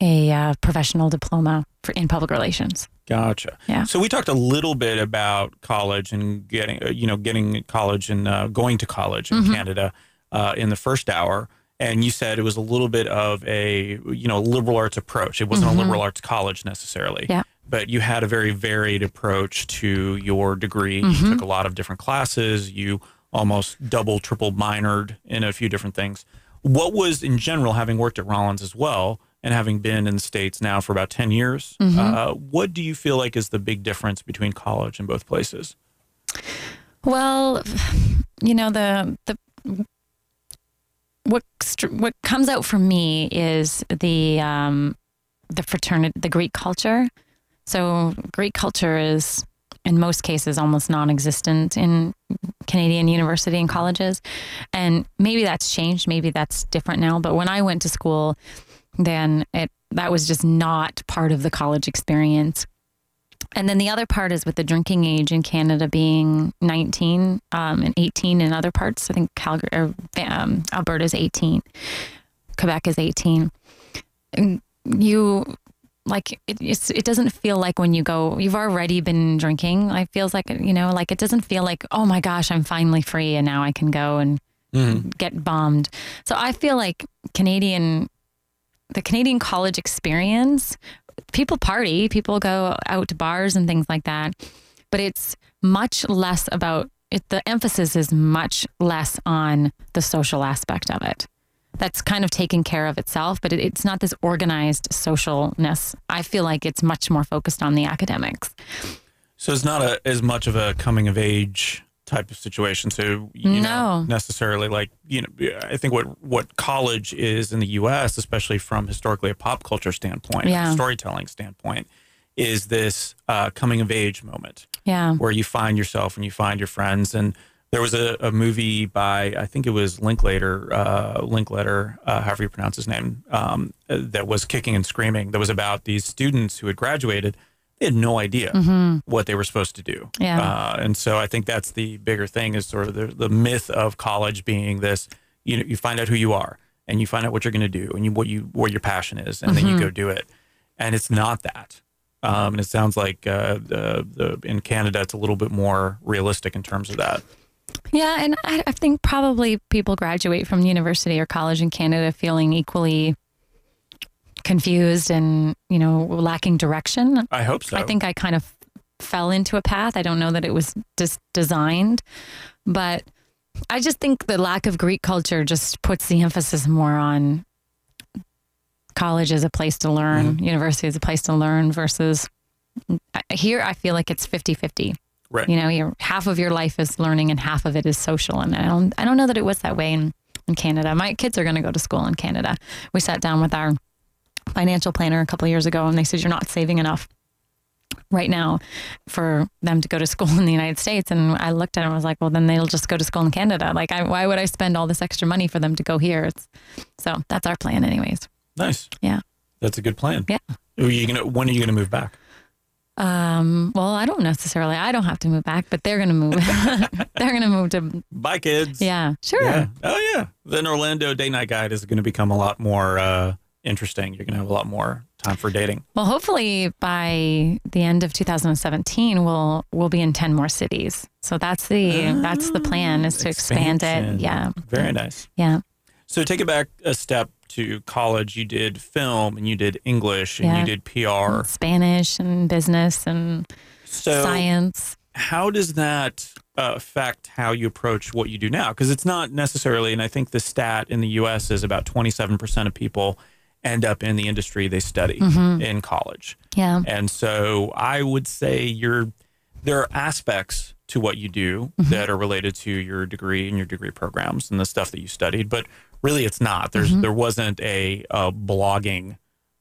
a uh, professional diploma for in public relations. Gotcha. Yeah. So we talked a little bit about college and getting, uh, you know, getting college and uh, going to college in Mm-hmm. Canada uh, in the first hour. And you said it was a little bit of a, you know, liberal arts approach. It wasn't a liberal arts college necessarily. Mm-hmm. Yeah. But you had a very varied approach to your degree. Mm-hmm. You took a lot of different classes. You almost double, triple minored in a few different things. What was, in general, having worked at Rollins as well, and having been in the States now for about 10 years, Mm-hmm. uh, what do you feel like is the big difference between college in both places? Well, you know the the what what comes out for me is the um, the fraternity, the Greek culture. So Greek culture is in most cases almost non-existent in Canadian university and colleges. And maybe that's changed, maybe that's different now, but when I went to school then it that was just not part of the college experience. And then the other part is with the drinking age in Canada being 19 um, and 18 in other parts. I think Calgary or um, Alberta is 18, Quebec is 18. And you like it, it doesn't feel like when you go you've already been drinking. It feels like you know like it doesn't feel like oh my gosh i'm finally free and now i can go and mm-hmm. get bombed. So i feel like canadian the canadian college experience people party people go out to bars and things like that but it's much less about it the emphasis is much less on the social aspect of it that's kind of taken care of itself, but it, it's not this organized socialness. I feel like it's much more focused on the academics. So it's not a, as much of a coming of age type of situation. So you no. know, necessarily like you know, I think what what college is in the U.S., especially from historically a pop culture standpoint, yeah. storytelling standpoint, is this uh, coming of age moment. Yeah, where you find yourself and you find your friends and there was a, a movie by I think it was Linklater, uh, Linklater, uh, however you pronounce his name, um, that was kicking and screaming. That was about these students who had graduated. They had no idea mm-hmm. what they were supposed to do. Yeah. Uh, and so I think that's the bigger thing is sort of the, the myth of college being this. You know, you find out who you are and you find out what you're going to do and you, what you what your passion is, and mm-hmm. then you mm-hmm. go do it. And it's not that. Um, and it sounds like uh, the, the in Canada, it's a little bit more realistic in terms of that. Yeah, and I, I think probably people graduate from university or college in Canada feeling equally confused and you know lacking direction. I hope so. I think I kind of fell into a path. I don't know that it was just designed, but I just think the lack of Greek culture just puts the emphasis more on college as a place to learn, mm-hmm. university as a place to learn versus here I feel like it's 50-50. Right. You know, your half of your life is learning and half of it is social. And I don't I don't know that it was that way in, in Canada. My kids are going to go to school in Canada. We sat down with our financial planner a couple years ago and they said you're not saving enough right now for them to go to school [laughs] in the United States. And I looked at it and was like, well, then they'll just go to school in Canada. Like, I, why would I spend all this extra money for them to go here? It's so that's our plan, anyways. Nice. Yeah. That's a good plan. Yeah. Are you gonna? When are you gonna move back? Um, well, I don't necessarily. I don't have to move back, but they're going to move. [laughs] they're going to move to. Bye, kids. Yeah, sure. Yeah. Oh, yeah. Then Orlando Day Night Guide is going to become a lot more uh, interesting. You're going to have a lot more time for dating. Well, hopefully by the end of 2017, we'll we'll be in 10 more cities. So that's the uh, that's the plan is to expansion. expand it. Yeah. Very nice. Yeah. So take it back a step to college, you did film and you did English and yeah. you did PR, and Spanish and business and so science. How does that uh, affect how you approach what you do now? Because it's not necessarily, and I think the stat in the U.S. is about 27% of people end up in the industry they study mm-hmm. in college. Yeah. And so I would say you're there are aspects to what you do mm-hmm. that are related to your degree and your degree programs and the stuff that you studied, but really it's not. There's mm-hmm. there wasn't a, a blogging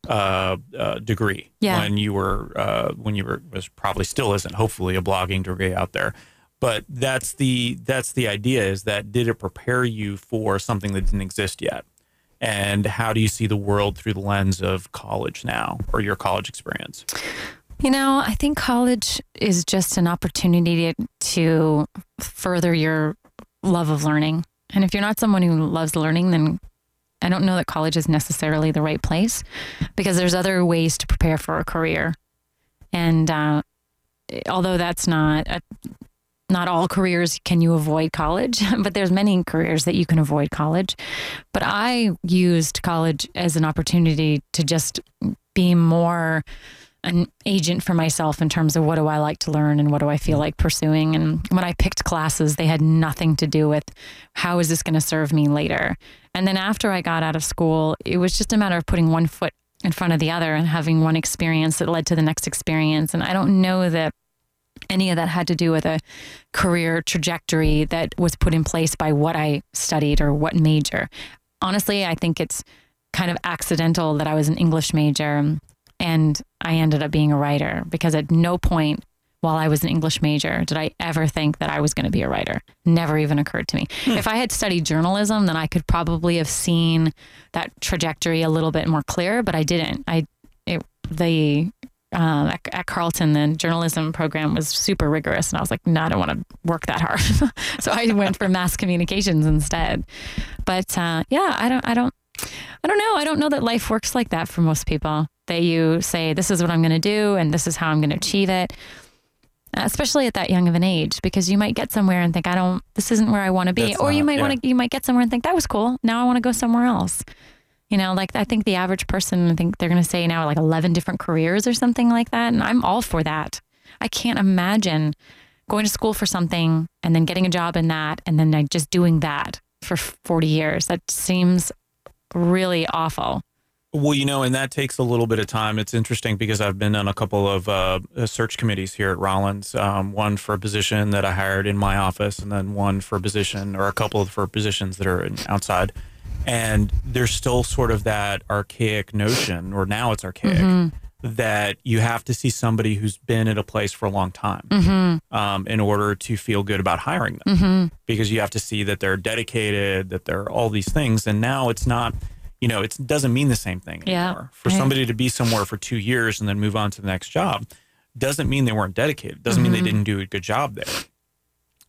uh, uh, degree yeah. when you were uh, when you were was probably still isn't. Hopefully, a blogging degree out there. But that's the that's the idea is that did it prepare you for something that didn't exist yet? And how do you see the world through the lens of college now or your college experience? You know, I think college is just an opportunity to further your love of learning. And if you're not someone who loves learning, then I don't know that college is necessarily the right place because there's other ways to prepare for a career. And uh, although that's not a, not all careers can you avoid college, [laughs] but there's many careers that you can avoid college. But I used college as an opportunity to just be more an agent for myself in terms of what do I like to learn and what do I feel like pursuing. And when I picked classes, they had nothing to do with how is this going to serve me later. And then after I got out of school, it was just a matter of putting one foot in front of the other and having one experience that led to the next experience. And I don't know that any of that had to do with a career trajectory that was put in place by what I studied or what major. Honestly, I think it's kind of accidental that I was an English major and I ended up being a writer because at no point while I was an English major did I ever think that I was going to be a writer. Never even occurred to me. If I had studied journalism, then I could probably have seen that trajectory a little bit more clear, but I didn't. I it, the um, at, at, Carleton, the journalism program was super rigorous, and I was like, no, I don't want to work that hard. [laughs] so I went for mass communications instead. But uh, yeah, I don't, I don't, I don't know. I don't know that life works like that for most people. That you say, this is what I'm going to do, and this is how I'm going to achieve it. Uh, especially at that young of an age, because you might get somewhere and think, I don't, this isn't where I want to be. That's or not, you might yeah. want to, you might get somewhere and think, that was cool. Now I want to go somewhere else. You know, like I think the average person, I think they're going to say now like 11 different careers or something like that. And I'm all for that. I can't imagine going to school for something and then getting a job in that and then like just doing that for 40 years. That seems really awful. Well, you know, and that takes a little bit of time. It's interesting because I've been on a couple of uh, search committees here at Rollins. Um, one for a position that I hired in my office, and then one for a position, or a couple of for positions that are outside and there's still sort of that archaic notion, or now it's archaic, mm-hmm. that you have to see somebody who's been at a place for a long time mm-hmm. um, in order to feel good about hiring them. Mm-hmm. Because you have to see that they're dedicated, that they're all these things. And now it's not, you know, it doesn't mean the same thing yeah. anymore. For right. somebody to be somewhere for two years and then move on to the next job doesn't mean they weren't dedicated. Doesn't mean they mm-hmm. didn't do a good job there.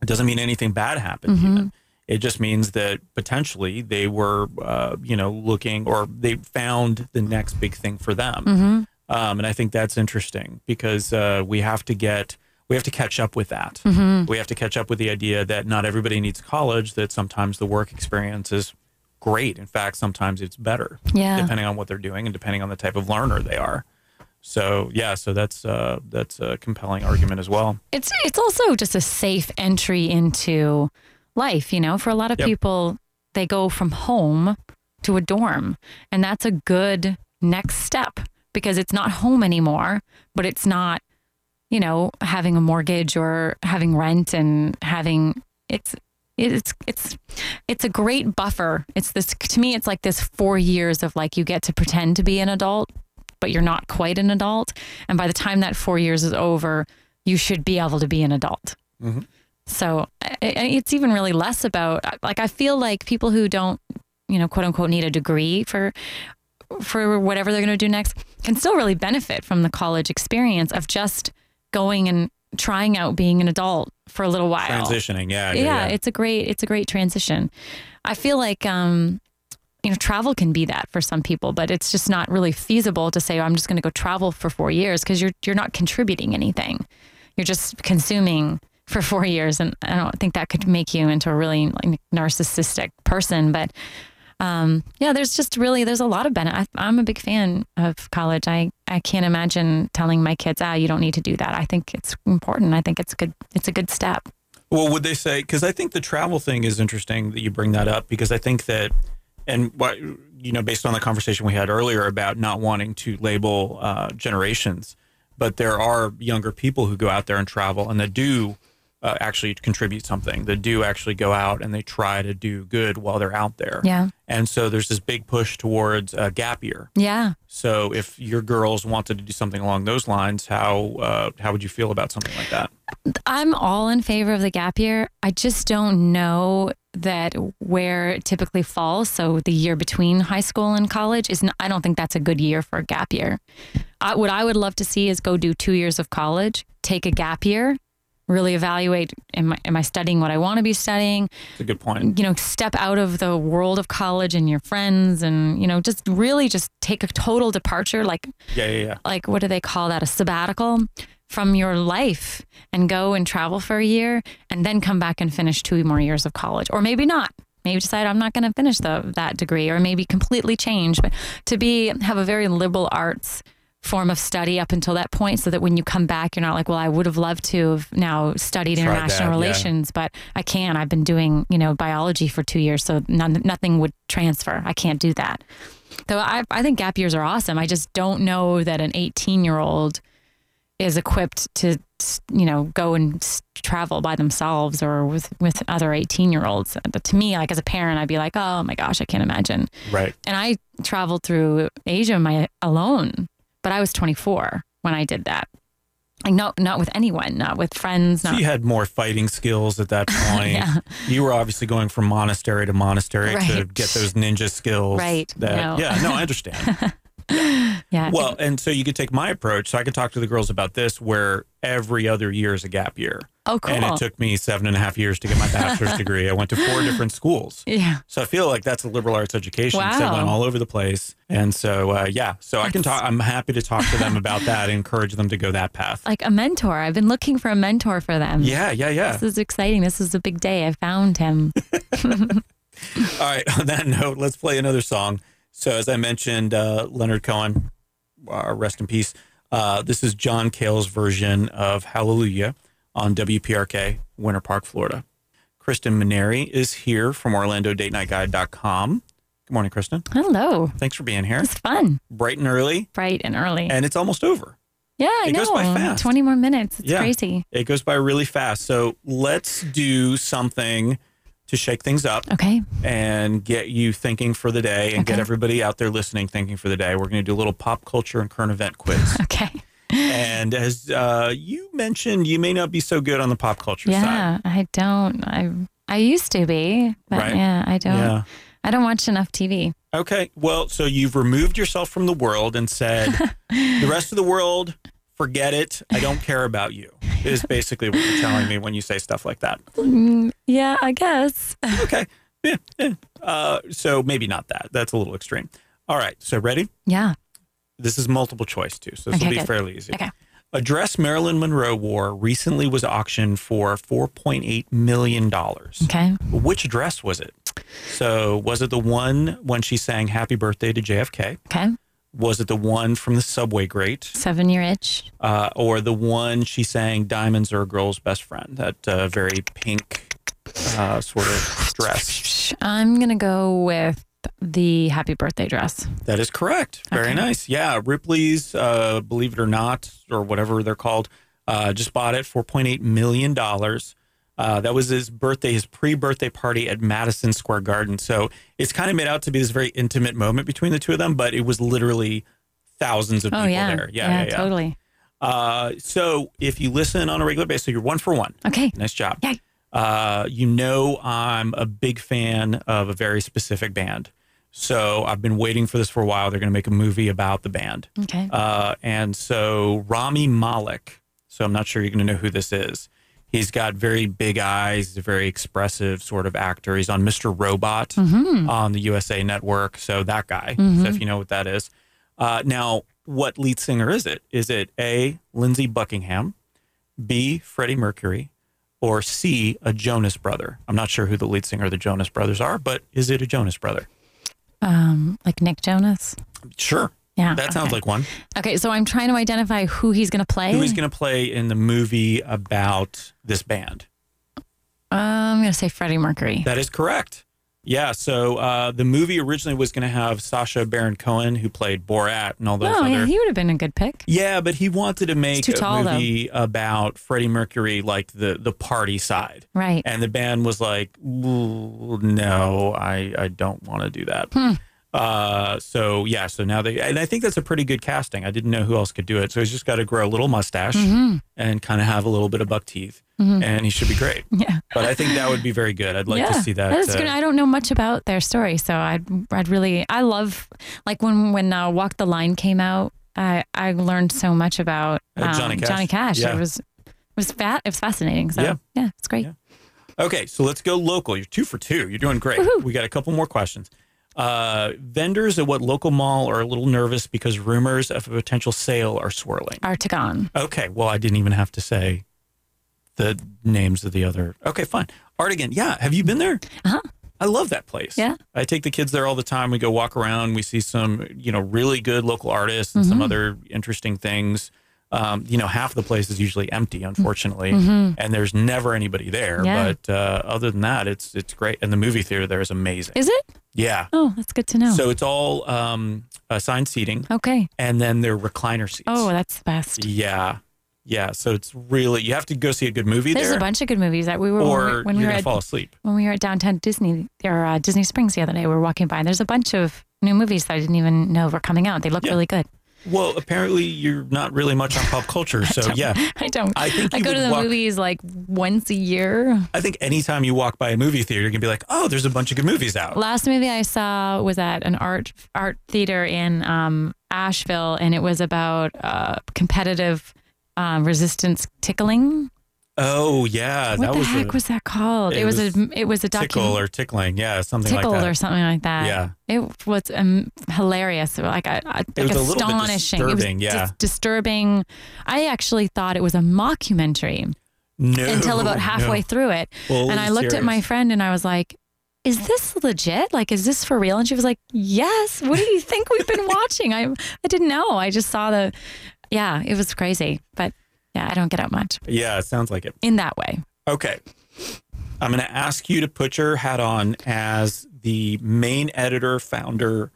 It doesn't mean anything bad happened mm-hmm. even it just means that potentially they were, uh, you know, looking or they found the next big thing for them. Mm-hmm. Um, and I think that's interesting because uh, we have to get we have to catch up with that. Mm-hmm. We have to catch up with the idea that not everybody needs college. That sometimes the work experience is great. In fact, sometimes it's better, yeah. depending on what they're doing and depending on the type of learner they are. So yeah, so that's uh, that's a compelling argument as well. It's it's also just a safe entry into life. You know, for a lot of yep. people, they go from home to a dorm, and that's a good next step because it's not home anymore, but it's not, you know, having a mortgage or having rent and having it's it's it's it's a great buffer. It's this to me it's like this 4 years of like you get to pretend to be an adult but you're not quite an adult and by the time that 4 years is over you should be able to be an adult. Mm-hmm. So it's even really less about like I feel like people who don't, you know, quote unquote need a degree for for whatever they're going to do next can still really benefit from the college experience of just going and trying out being an adult for a little while. Transitioning, yeah, yeah, yeah, it's a great it's a great transition. I feel like um you know, travel can be that for some people, but it's just not really feasible to say, oh, I'm just going to go travel for four years because you're you're not contributing anything. You're just consuming for four years, and I don't think that could make you into a really like, narcissistic person. But um, yeah, there's just really there's a lot of benefit. I, am a big fan of college. I I can't imagine telling my kids, ah, you don't need to do that. I think it's important. I think it's good. It's a good step. Well, would they say? Because I think the travel thing is interesting that you bring that up because I think that, and what you know, based on the conversation we had earlier about not wanting to label uh, generations, but there are younger people who go out there and travel and that do uh, actually contribute something, that do actually go out and they try to do good while they're out there. Yeah. And so there's this big push towards a gap year. Yeah. So if your girls wanted to do something along those lines, how uh, how would you feel about something like that? I'm all in favor of the gap year. I just don't know that where it typically falls. So the year between high school and college is. Not, I don't think that's a good year for a gap year. I, what I would love to see is go do two years of college, take a gap year, really evaluate am I, am I studying what I want to be studying? That's a good point. You know, step out of the world of college and your friends and, you know, just really just take a total departure like Yeah, yeah, yeah. Like what do they call that? A sabbatical from your life and go and travel for a year and then come back and finish two more years of college or maybe not. Maybe decide I'm not going to finish the that degree or maybe completely change, but to be have a very liberal arts form of study up until that point so that when you come back you're not like well i would have loved to have now studied Tried international that, relations yeah. but i can't i've been doing you know biology for two years so none, nothing would transfer. I can't do that. So I, I think gap years are awesome. I just don't know that an 18 year old is equipped to you know go and travel by themselves or with with other 18 year olds to me like as a parent i'd be like oh my gosh i can't imagine. Right. And i traveled through asia my alone but I was 24 when I did that. Like not not with anyone, not with friends, So you had more fighting skills at that [laughs] point. Yeah. You were obviously going from monastery to monastery to get those ninja skills. Right. That, No. Yeah, no, I understand. [laughs] yeah. well, and so you could take my approach. So I could talk to the girls about this where every other year is a gap year. oh cool. And it took me seven and a half years to get my bachelor's [laughs] degree. I went to four different schools. [laughs] yeah. So I feel like that's a liberal arts education. So I Wow. went all over the place. And so, uh, yeah, so I can talk, I'm happy to talk to them about that and encourage them to go that path. [laughs] Like a mentor. I've been looking for a mentor for them. Yeah, yeah, yeah. This is exciting. This is a big day. I found him. All right. On that note, let's play another song. So, as I mentioned, uh, Leonard Cohen, uh, rest in peace. Uh, this is John Cale's version of Hallelujah on WPRK, Winter Park, Florida. Kristen Manieri is here from OrlandoDateNightGuide.com. Good morning, Kristen. Hello. Thanks for being here. It's fun. Bright and early, Bright and early. and it's almost over. yeah, I it know. goes by fast. 20 more minutes. It's Yeah. crazy. It goes by really fast. So, let's do something to shake things up. Okay. and get you thinking for the day and get everybody out there listening thinking for the day. We're going to do a little pop culture and current event quiz. [laughs] Okay. and as uh, you mentioned, you may not be so good on the pop culture side. Yeah, I don't. I I used to be, but Right. yeah, I don't. Yeah. I don't watch enough TV. Okay. Well, so you've removed yourself from the world and said, [laughs] the rest of the world, forget it. I don't care about you, is [laughs] basically what you're telling me when you say stuff like that. Mm, yeah, I guess. [laughs] Okay. Yeah. yeah. Uh, so maybe not that. That's a little extreme. All right. So ready? Yeah. This is multiple choice too, so this Okay, will be good. fairly easy. Okay. A dress Marilyn Monroe wore recently was auctioned for $4.8 million. Okay. Which dress was it? So, was it the one when she sang Happy Birthday to JFK? Okay. Was it the one from the Subway Grate? Seven year itch. Uh, or the one she sang Diamonds Are a Girl's Best Friend? That uh, very pink uh, sort of dress. [sighs] I'm gonna go with the happy birthday dress. That is correct. Very Okay. nice. Yeah, Ripley's, uh, believe it or not, or whatever they're called, uh, just bought it four point eight million dollars. Uh, that was his birthday, his pre-birthday party at Madison Square Garden. So it's kind of made out to be this very intimate moment between the two of them, but it was literally thousands of Oh people yeah. there. Yeah, yeah, yeah. totally. Uh, so if you listen on a regular basis, so you're one for one. Okay. Nice job. Yay. Uh, you know, I'm a big fan of a very specific band. So I've been waiting for this for a while. They're going to make a movie about the band. Okay. Uh, and so Rami Malek, so I'm not sure you're going to know who this is. He's got very big eyes. He's a very expressive sort of actor. He's on Mr. Robot Mm-hmm. on the USA Network. So that guy, so Mhm. if you know what that is. Uh, now, what lead singer is it? Is it A, Lindsey Buckingham, B, Freddie Mercury, or C, a Jonas brother? I'm not sure who the lead singer of the Jonas brothers are, but is it a Jonas brother? Um, like Nick Jonas. Sure. Yeah. That sounds okay. like one. Okay, so I'm trying to identify who he's gonna play. Who he's going to play in the movie about this band? Uh, I'm gonna say Freddie Mercury. That is correct. Yeah. So uh, the movie originally was going to have Sacha Baron Cohen, who played Borat and all those oh, other. yeah, he would have been a good pick. Yeah, but he wanted to make too a tall, though. movie about Freddie Mercury, like the the party side, Right. and the band was like, "No, I I don't want to do that." Hmm. Uh, so yeah, so now they, and I think that's a pretty good casting. I didn't know who else could do it, so he's just got to grow a little mustache hmm and kind of have a little bit of buck teeth, Mhm. and he should be great. [laughs] Yeah. But I think that would be very good. I'd like yeah, to see that. That is uh, good. I don't know much about their story, so I'd I'd really I love like when when uh, Walk the Line came out. I I learned so much about Uh, Johnny um, Cash. Johnny Cash. Yeah. It was it was fat. It was fascinating. So Yeah. yeah, it's great. Yeah. Okay, so let's go local. You're two for two. You're doing great. Woohoo. We got a couple more questions. Uh, vendors at what local mall are a little nervous because rumors of a potential sale are swirling? Artegon. Okay, well, I didn't even have to say the names of the other. Okay, fine. Artegon, yeah. Have you been there? Uh-huh. I love that place. Yeah. I take the kids there all the time. We go walk around. We see some, you know, really good local artists and some Mhm. other interesting things. Um, you know, half the place is usually empty, unfortunately, Mhm. and there's never anybody there. Yeah. But uh, other than that, it's it's great. And the movie theater there is amazing. Is it? yeah. Oh, that's good to know. So it's all um, assigned seating, okay. and then they're recliner seats. Oh, that's the best. yeah, yeah. So it's really you have to go see a good movie There's there, a bunch of good movies that we were when we, or when we you're were at fall asleep. when we were at downtown Disney or uh, Disney Springs the other day. We were walking by, and there's a bunch of new movies that I didn't even know were coming out. They look Yeah. really good. Well, apparently you're not really much on pop culture, [laughs] so yeah. [laughs] I don't. I think I go to the walk- movies like once a year. I think anytime you walk by a movie theater, you can be like, "Oh, there's a bunch of good movies out." Last movie I saw was at an art art theater in um, Asheville, and it was about uh, competitive um, resistance tickling. Oh yeah, What that the was heck a was that called? it It, was, was a it was a tickle or tickling, yeah, something tickled like that. or something like that. Yeah. it was um, hilarious. Like, I, I, It like was a astonishing. disturbing, it was yeah. dis- disturbing. I actually thought it was a mockumentary no, until about halfway no. through it. And I looked at my friend and I was like, is this legit? Like, is this for real? And she was like, yes. What do you think we've been [laughs] watching? I, I didn't know. I just saw the, yeah, it was crazy. But yeah, I don't get out much Yeah, it sounds like it. in that way. Okay. I'm going to ask you to put your hat on as the main editor, founder,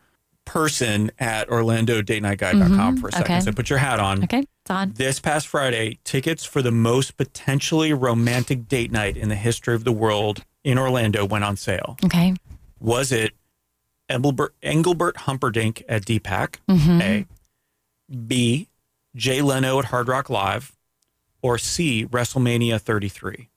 person at OrlandoDateNightGuide.com for a second. Mm-hmm. okay. So put your hat on. Okay, it's on. This past Friday, tickets for the most potentially romantic date night in the history of the world in Orlando went on sale. Okay. Was it Engelbert, Engelbert Humperdinck at DPAC, Mm-hmm. A, B, Jay Leno at Hard Rock Live, or C, WrestleMania 33?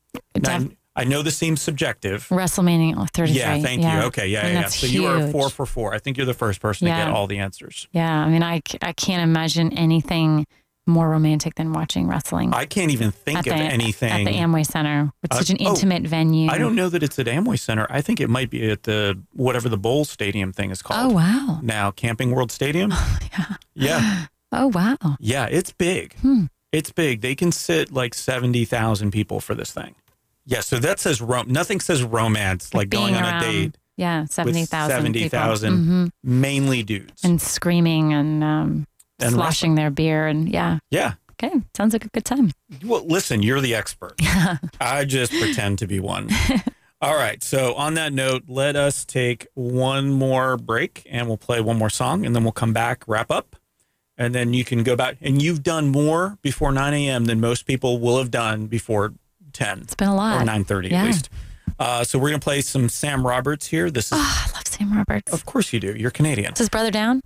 Now, Def- I know this seems subjective. WrestleMania 33. Yeah, thank yeah. you. Okay, yeah, And yeah. yeah. So you are four for four. I think you're the first person to get all the answers. Yeah, I mean, I, I can't imagine anything more romantic than watching wrestling I can't even think at the, of anything. at the Amway Center. It's Uh, such an oh, intimate venue. I don't know that it's at Amway Center. I think it might be at the whatever the bowl stadium thing is called. Oh wow! now, Camping World Stadium. [laughs] Yeah. Yeah, [gasps] Oh wow! yeah, it's big. Hmm. It's big. They can sit like seventy thousand people for this thing. Yeah, so that says rom- nothing says romance like, going on around a date. Yeah, seventy thousand. 70,000 hmm Mainly dudes. and screaming and um, And sloshing their beer and yeah. yeah. Okay, sounds like a good time. Well, listen, you're the expert. [laughs] I just pretend to be one. [laughs] All right. So, on that note, let us take one more break and we'll play one more song and then we'll come back, wrap up. And then you can go back. And you've done more before 9 a.m. than most people will have done before 10 It's been a lot. or 9.30 Yeah. at least. Uh, so, we're going to play some Sam Roberts here. This is, Oh, I love Sam Roberts. of course, you do. You're Canadian. Is his brother down?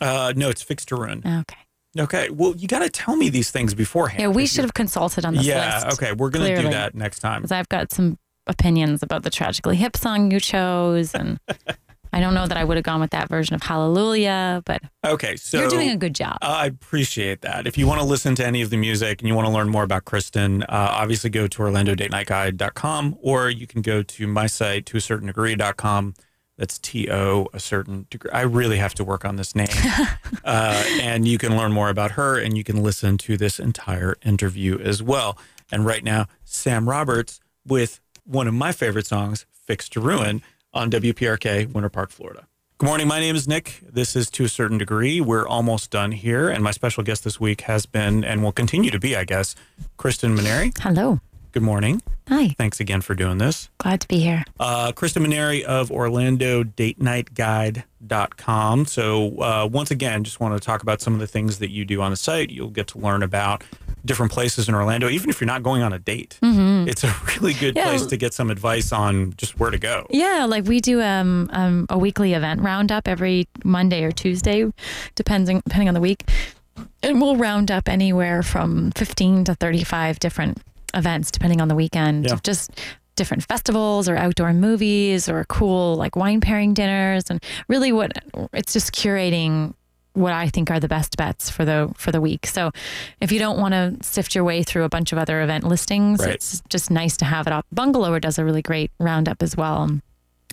Uh, no, it's Fixed to Ruin. Okay. Okay. Well, you got to tell me these things beforehand. Yeah, we should have consulted on this Yeah. list. Okay. We're going to do that next time. Because I've got some opinions about the Tragically Hip song you chose. And [laughs] I don't know that I would have gone with that version of Hallelujah, but Okay. So you're doing a good job. I appreciate that. If you want to listen to any of the music and you want to learn more about Kristen, uh, obviously go to OrlandoDateNightGuide.com or you can go to my site to a certain degree.com. That's T O a certain degree. I really have to work on this name. [laughs] uh, and you can learn more about her and you can listen to this entire interview as well. And right now, Sam Roberts with one of my favorite songs, Fixed to Ruin, on WPRK, Winter Park, Florida. Good morning. My name is Nick. This is To a Certain Degree. We're almost done here. And my special guest this week has been, and will continue to be, I guess, Kristen Manieri. Hello. Good morning. Hi. Thanks again for doing this. Glad to be here. Uh, Kristen Manieri of Orlando Date Night Guide.com. So, uh, once again, just want to talk about some of the things that you do on the site. You'll get to learn about different places in Orlando, even if you're not going on a date. It's a really good Yeah. place to get some advice on just where to go. Yeah, like we do um, um, a weekly event roundup every Monday or Tuesday, depending depending on the week, and we'll round up anywhere from fifteen to thirty five different events, depending on the weekend. Yeah. Just different festivals or outdoor movies or cool like wine pairing dinners, and really what it's just curating what I think are the best bets for the for the week. So if you don't want to sift your way through a bunch of other event listings, Right. it's just nice to have it up. Bungalower does a really great roundup as well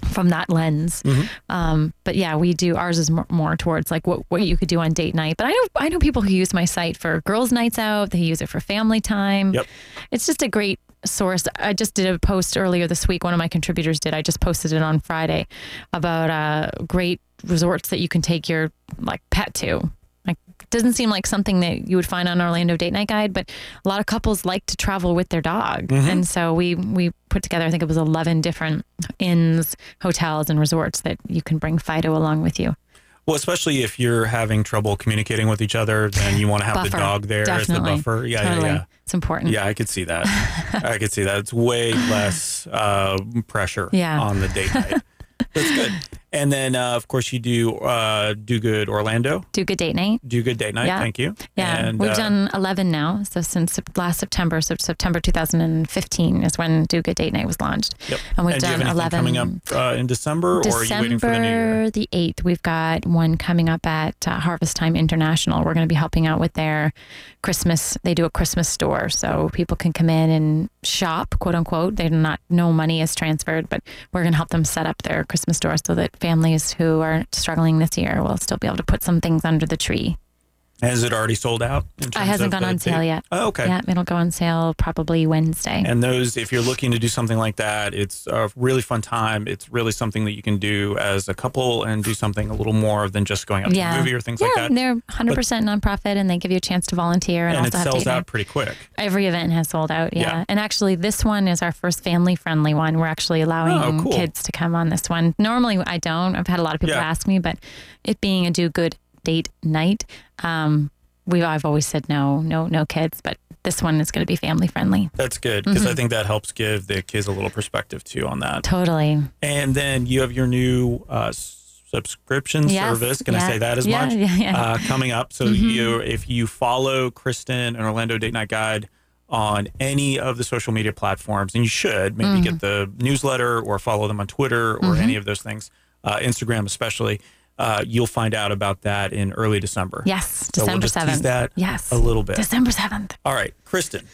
from that lens. Mhm. Um, but yeah, we do ours is more, more towards like what, what you could do on date night. But I know I know people who use my site for girls' nights out. They use it for family time. Yep. It's just a great source. I just did a post earlier this week. One of my contributors did. I just posted it on Friday about uh, great resorts that you can take your like pet to. Like it doesn't seem like something that you would find on Orlando Date Night Guide, but a lot of couples like to travel with their dog, and so we we put together. I think it was eleven different inns, hotels, and resorts that you can bring Fido along with you. Well, especially if you're having trouble communicating with each other, then you want to have the dog there as the buffer. Yeah, totally, yeah, yeah. it's important. Yeah, I could see that. I could see that. It's way less uh, pressure [laughs] Yeah. on the date night. That's good. And then, uh, of course, you do uh, Do Good Orlando, Do Good Date Night. Do Good Date Night. Yeah. Thank you. Yeah, And, we've uh, done 11 now. So since last September, so September 2015 is when Do Good Date Night was launched. Yep. And we've you done have 11 coming up uh, in December, or are you waiting for the new year? December the 8th, we've got one coming up at uh, Harvest Time International. We're going to be helping out with their Christmas. They do a Christmas store, so people can come in and shop, quote unquote. They're not, no money is transferred, but we're going to help them set up their Christmas store so that families who are struggling this year will still be able to put some things under the tree. Has it already sold out? It hasn't gone on sale date? yet. Oh, okay. Yeah, it'll go on sale probably Wednesday. And those, if you're looking to do something like that, it's a really fun time. It's really something that you can do as a couple and do something a little more than just going out to yeah. a movie or things yeah, like that. And they're 100% nonprofit and they give you a chance to volunteer and, And it also have sells out pretty quick. Every event has sold out, yeah. Yeah. And actually, this one is our first family friendly one. We're actually allowing Oh, cool. kids to come on this one. Normally, I don't. I've had a lot of people ask me, but it being a do good date night, um, we I've always said no, no, no kids. But this one is going to be family friendly. That's good because Mm-hmm. I think that helps give the kids a little perspective too on that. Totally. And then you have your new uh, subscription Yes, service. Can I say that as Yeah, much? yeah, yeah. Uh, coming up. So you, if you follow Kristen and Orlando Date Night Guide on any of the social media platforms, and you should maybe Mm-hmm. get the newsletter or follow them on Twitter or any of those things, uh, Instagram especially. Uh, you'll find out about that in early December. Yes, So we'll December just tease 7th. that yes. a little bit. December 7th. All right, Kristen,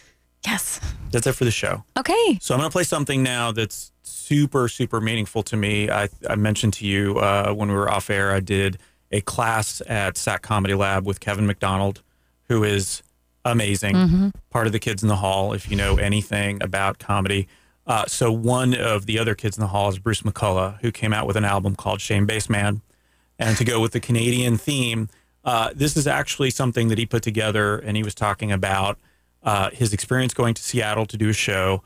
Yes. that's it for the show. Okay. So I'm going to play something now that's super, super meaningful to me. I, I mentioned to you uh, when we were off air, I did a class at SAK Comedy Lab with Kevin McDonald, who is amazing, part of the kids in the hall, if you know anything about comedy. Uh, so one of the other kids in the hall is Bruce McCulloch, who came out with an album called Shame Base Man. And to go with the Canadian theme, uh, this is actually something that he put together, and he was talking about uh, his experience going to Seattle to do a show.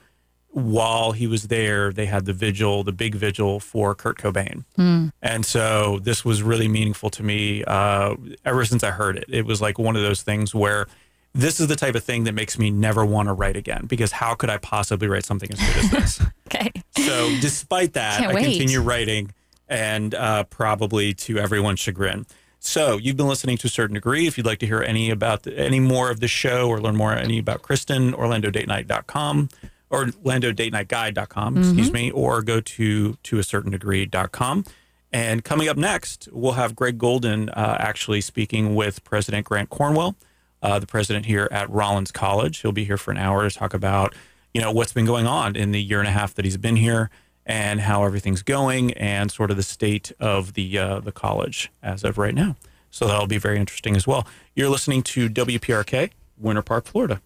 While he was there, they had the vigil, the big vigil for Kurt Cobain. And so this was really meaningful to me uh, ever since I heard it. It was like one of those things where this is the type of thing that makes me never want to write again because how could I possibly write something as good as this? [laughs] Okay. So, despite that, Can't I wait. continue writing and uh, probably to everyone's chagrin. So, you've been listening to a certain degree. If you'd like to hear any about the, any more of the show or learn more any about Kristen, OrlandoDateNight.com or OrlandoDateNightGuide.com, excuse me, or go to to a certain degree.com. And coming up next, we'll have Greg Golden uh, actually speaking with President Grant Cornwell, uh, the president here at Rollins College. He'll be here for an hour to talk about, you know, what's been going on in the year and a half that he's been here and how everything's going and sort of the state of the uh, the college as of right now. So that'll be very interesting as well. You're listening to WPRK, Winter Park, Florida.